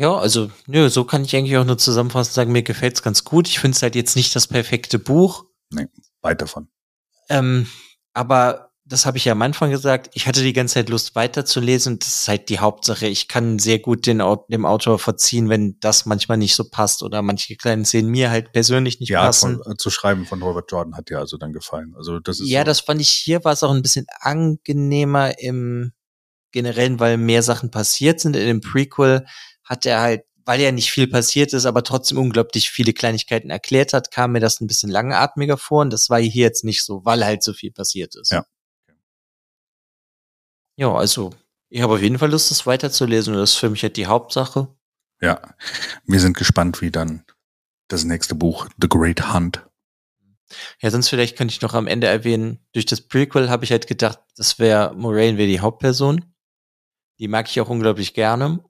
Ja, also, nö, so kann ich eigentlich auch nur zusammenfassend sagen, mir gefällt's ganz gut. Ich finde es halt jetzt nicht das perfekte Buch. Weit davon. Ähm, aber das habe ich ja am Anfang gesagt. Ich hatte die ganze Zeit Lust weiterzulesen. Das ist halt die Hauptsache. Ich kann sehr gut den, dem Autor verziehen, wenn das manchmal nicht so passt oder manche kleinen Szenen mir halt persönlich nicht Art passen. von, äh, zu schreiben von Robert Jordan hat dir also dann gefallen. Also das ist Ja, so, das fand ich hier war es auch ein bisschen angenehmer im generellen, weil mehr Sachen passiert sind. In dem Prequel hat er halt, weil ja nicht viel passiert ist, aber trotzdem unglaublich viele Kleinigkeiten erklärt hat, kam mir das ein bisschen langatmiger vor und das war hier jetzt nicht so, weil halt so viel passiert ist. Ja. Ja, also ich habe auf jeden Fall Lust, das weiterzulesen und das ist für mich halt die Hauptsache. ja. Wir sind gespannt, wie dann das nächste Buch, The Great Hunt, Ja, sonst vielleicht könnte ich noch am Ende erwähnen, durch das Prequel habe ich halt gedacht, das wäre, Moraine wäre die Hauptperson. Die mag ich auch unglaublich gerne.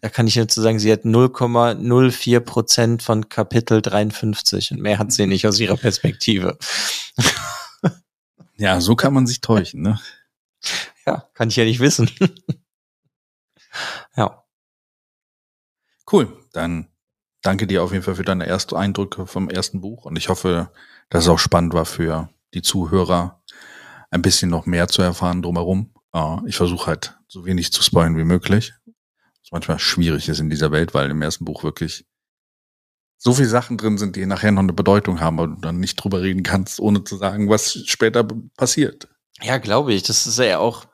Da kann ich nur zu sagen, sie hat 0,04 Prozent von Kapitel 53 und mehr hat sie nicht aus ihrer Perspektive. (laughs) Ja, so kann man sich täuschen, ne? (laughs) Ja, kann ich ja nicht wissen. (laughs) ja. Cool. Dann danke dir auf jeden Fall für deine ersten Eindrücke vom ersten Buch und ich hoffe, dass es auch spannend war für die Zuhörer, ein bisschen noch mehr zu erfahren drumherum. Äh, ich versuche halt so wenig zu spoilen wie möglich. Was manchmal schwierig ist in dieser Welt, weil im ersten Buch wirklich so viele Sachen drin sind, die nachher noch eine Bedeutung haben, aber du dann nicht drüber reden kannst, ohne zu sagen, was später passiert. Ja, glaube ich. Das ist ja auch,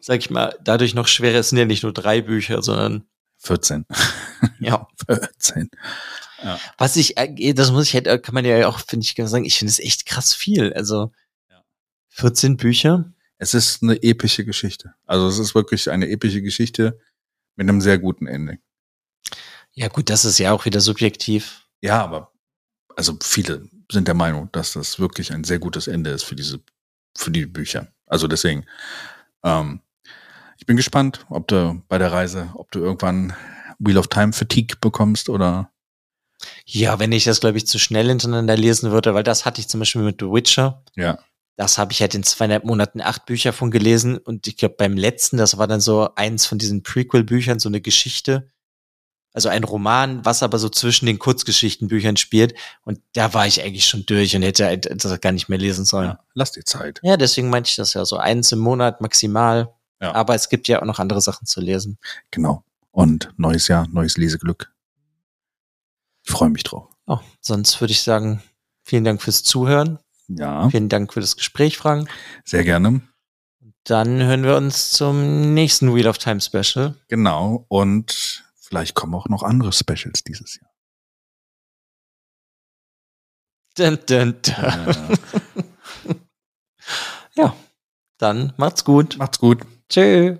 sag ich mal, dadurch noch schwerer. Es sind ja nicht nur drei Bücher, sondern 14. Ja. (laughs) 14. Ja. Was ich, äh, das muss ich halt, äh, kann man ja auch, finde ich, sagen, ich finde es echt krass viel. Also 14 Bücher. Es ist eine epische Geschichte. Also es ist wirklich eine epische Geschichte mit einem sehr guten Ende. Ja, gut, das ist ja auch wieder subjektiv. Ja, aber also viele sind der Meinung, dass das wirklich ein sehr gutes Ende ist für diese, für die Bücher. Also deswegen, ähm, ich bin gespannt, ob du bei der Reise, ob du irgendwann Wheel of Time Fatigue bekommst oder. Ja, wenn ich das, glaube ich, zu schnell hintereinander lesen würde, weil das hatte ich zum Beispiel mit The Witcher. Ja. Das habe ich halt in zweieinhalb Monaten acht Bücher von gelesen und ich glaube beim letzten, das war dann so eins von diesen Prequel-Büchern, so eine Geschichte also ein Roman, was aber so zwischen den Kurzgeschichtenbüchern spielt. Und da war ich eigentlich schon durch und hätte das gar nicht mehr lesen sollen. Ja, lass dir Zeit. Ja, deswegen meinte ich das ja so eins im Monat maximal. Ja. Aber es gibt ja auch noch andere Sachen zu lesen. Genau. Und neues Jahr, neues Leseglück. Ich freue mich drauf. Oh, sonst würde ich sagen, vielen Dank fürs Zuhören. Ja. Vielen Dank für das Gespräch, Frank. Sehr gerne. Dann hören wir uns zum nächsten Wheel of Time Special. Genau. Und Vielleicht kommen auch noch andere Specials dieses Jahr. Dun, dun, dun. Ja. (laughs) ja, dann macht's gut. Macht's gut. Tschö.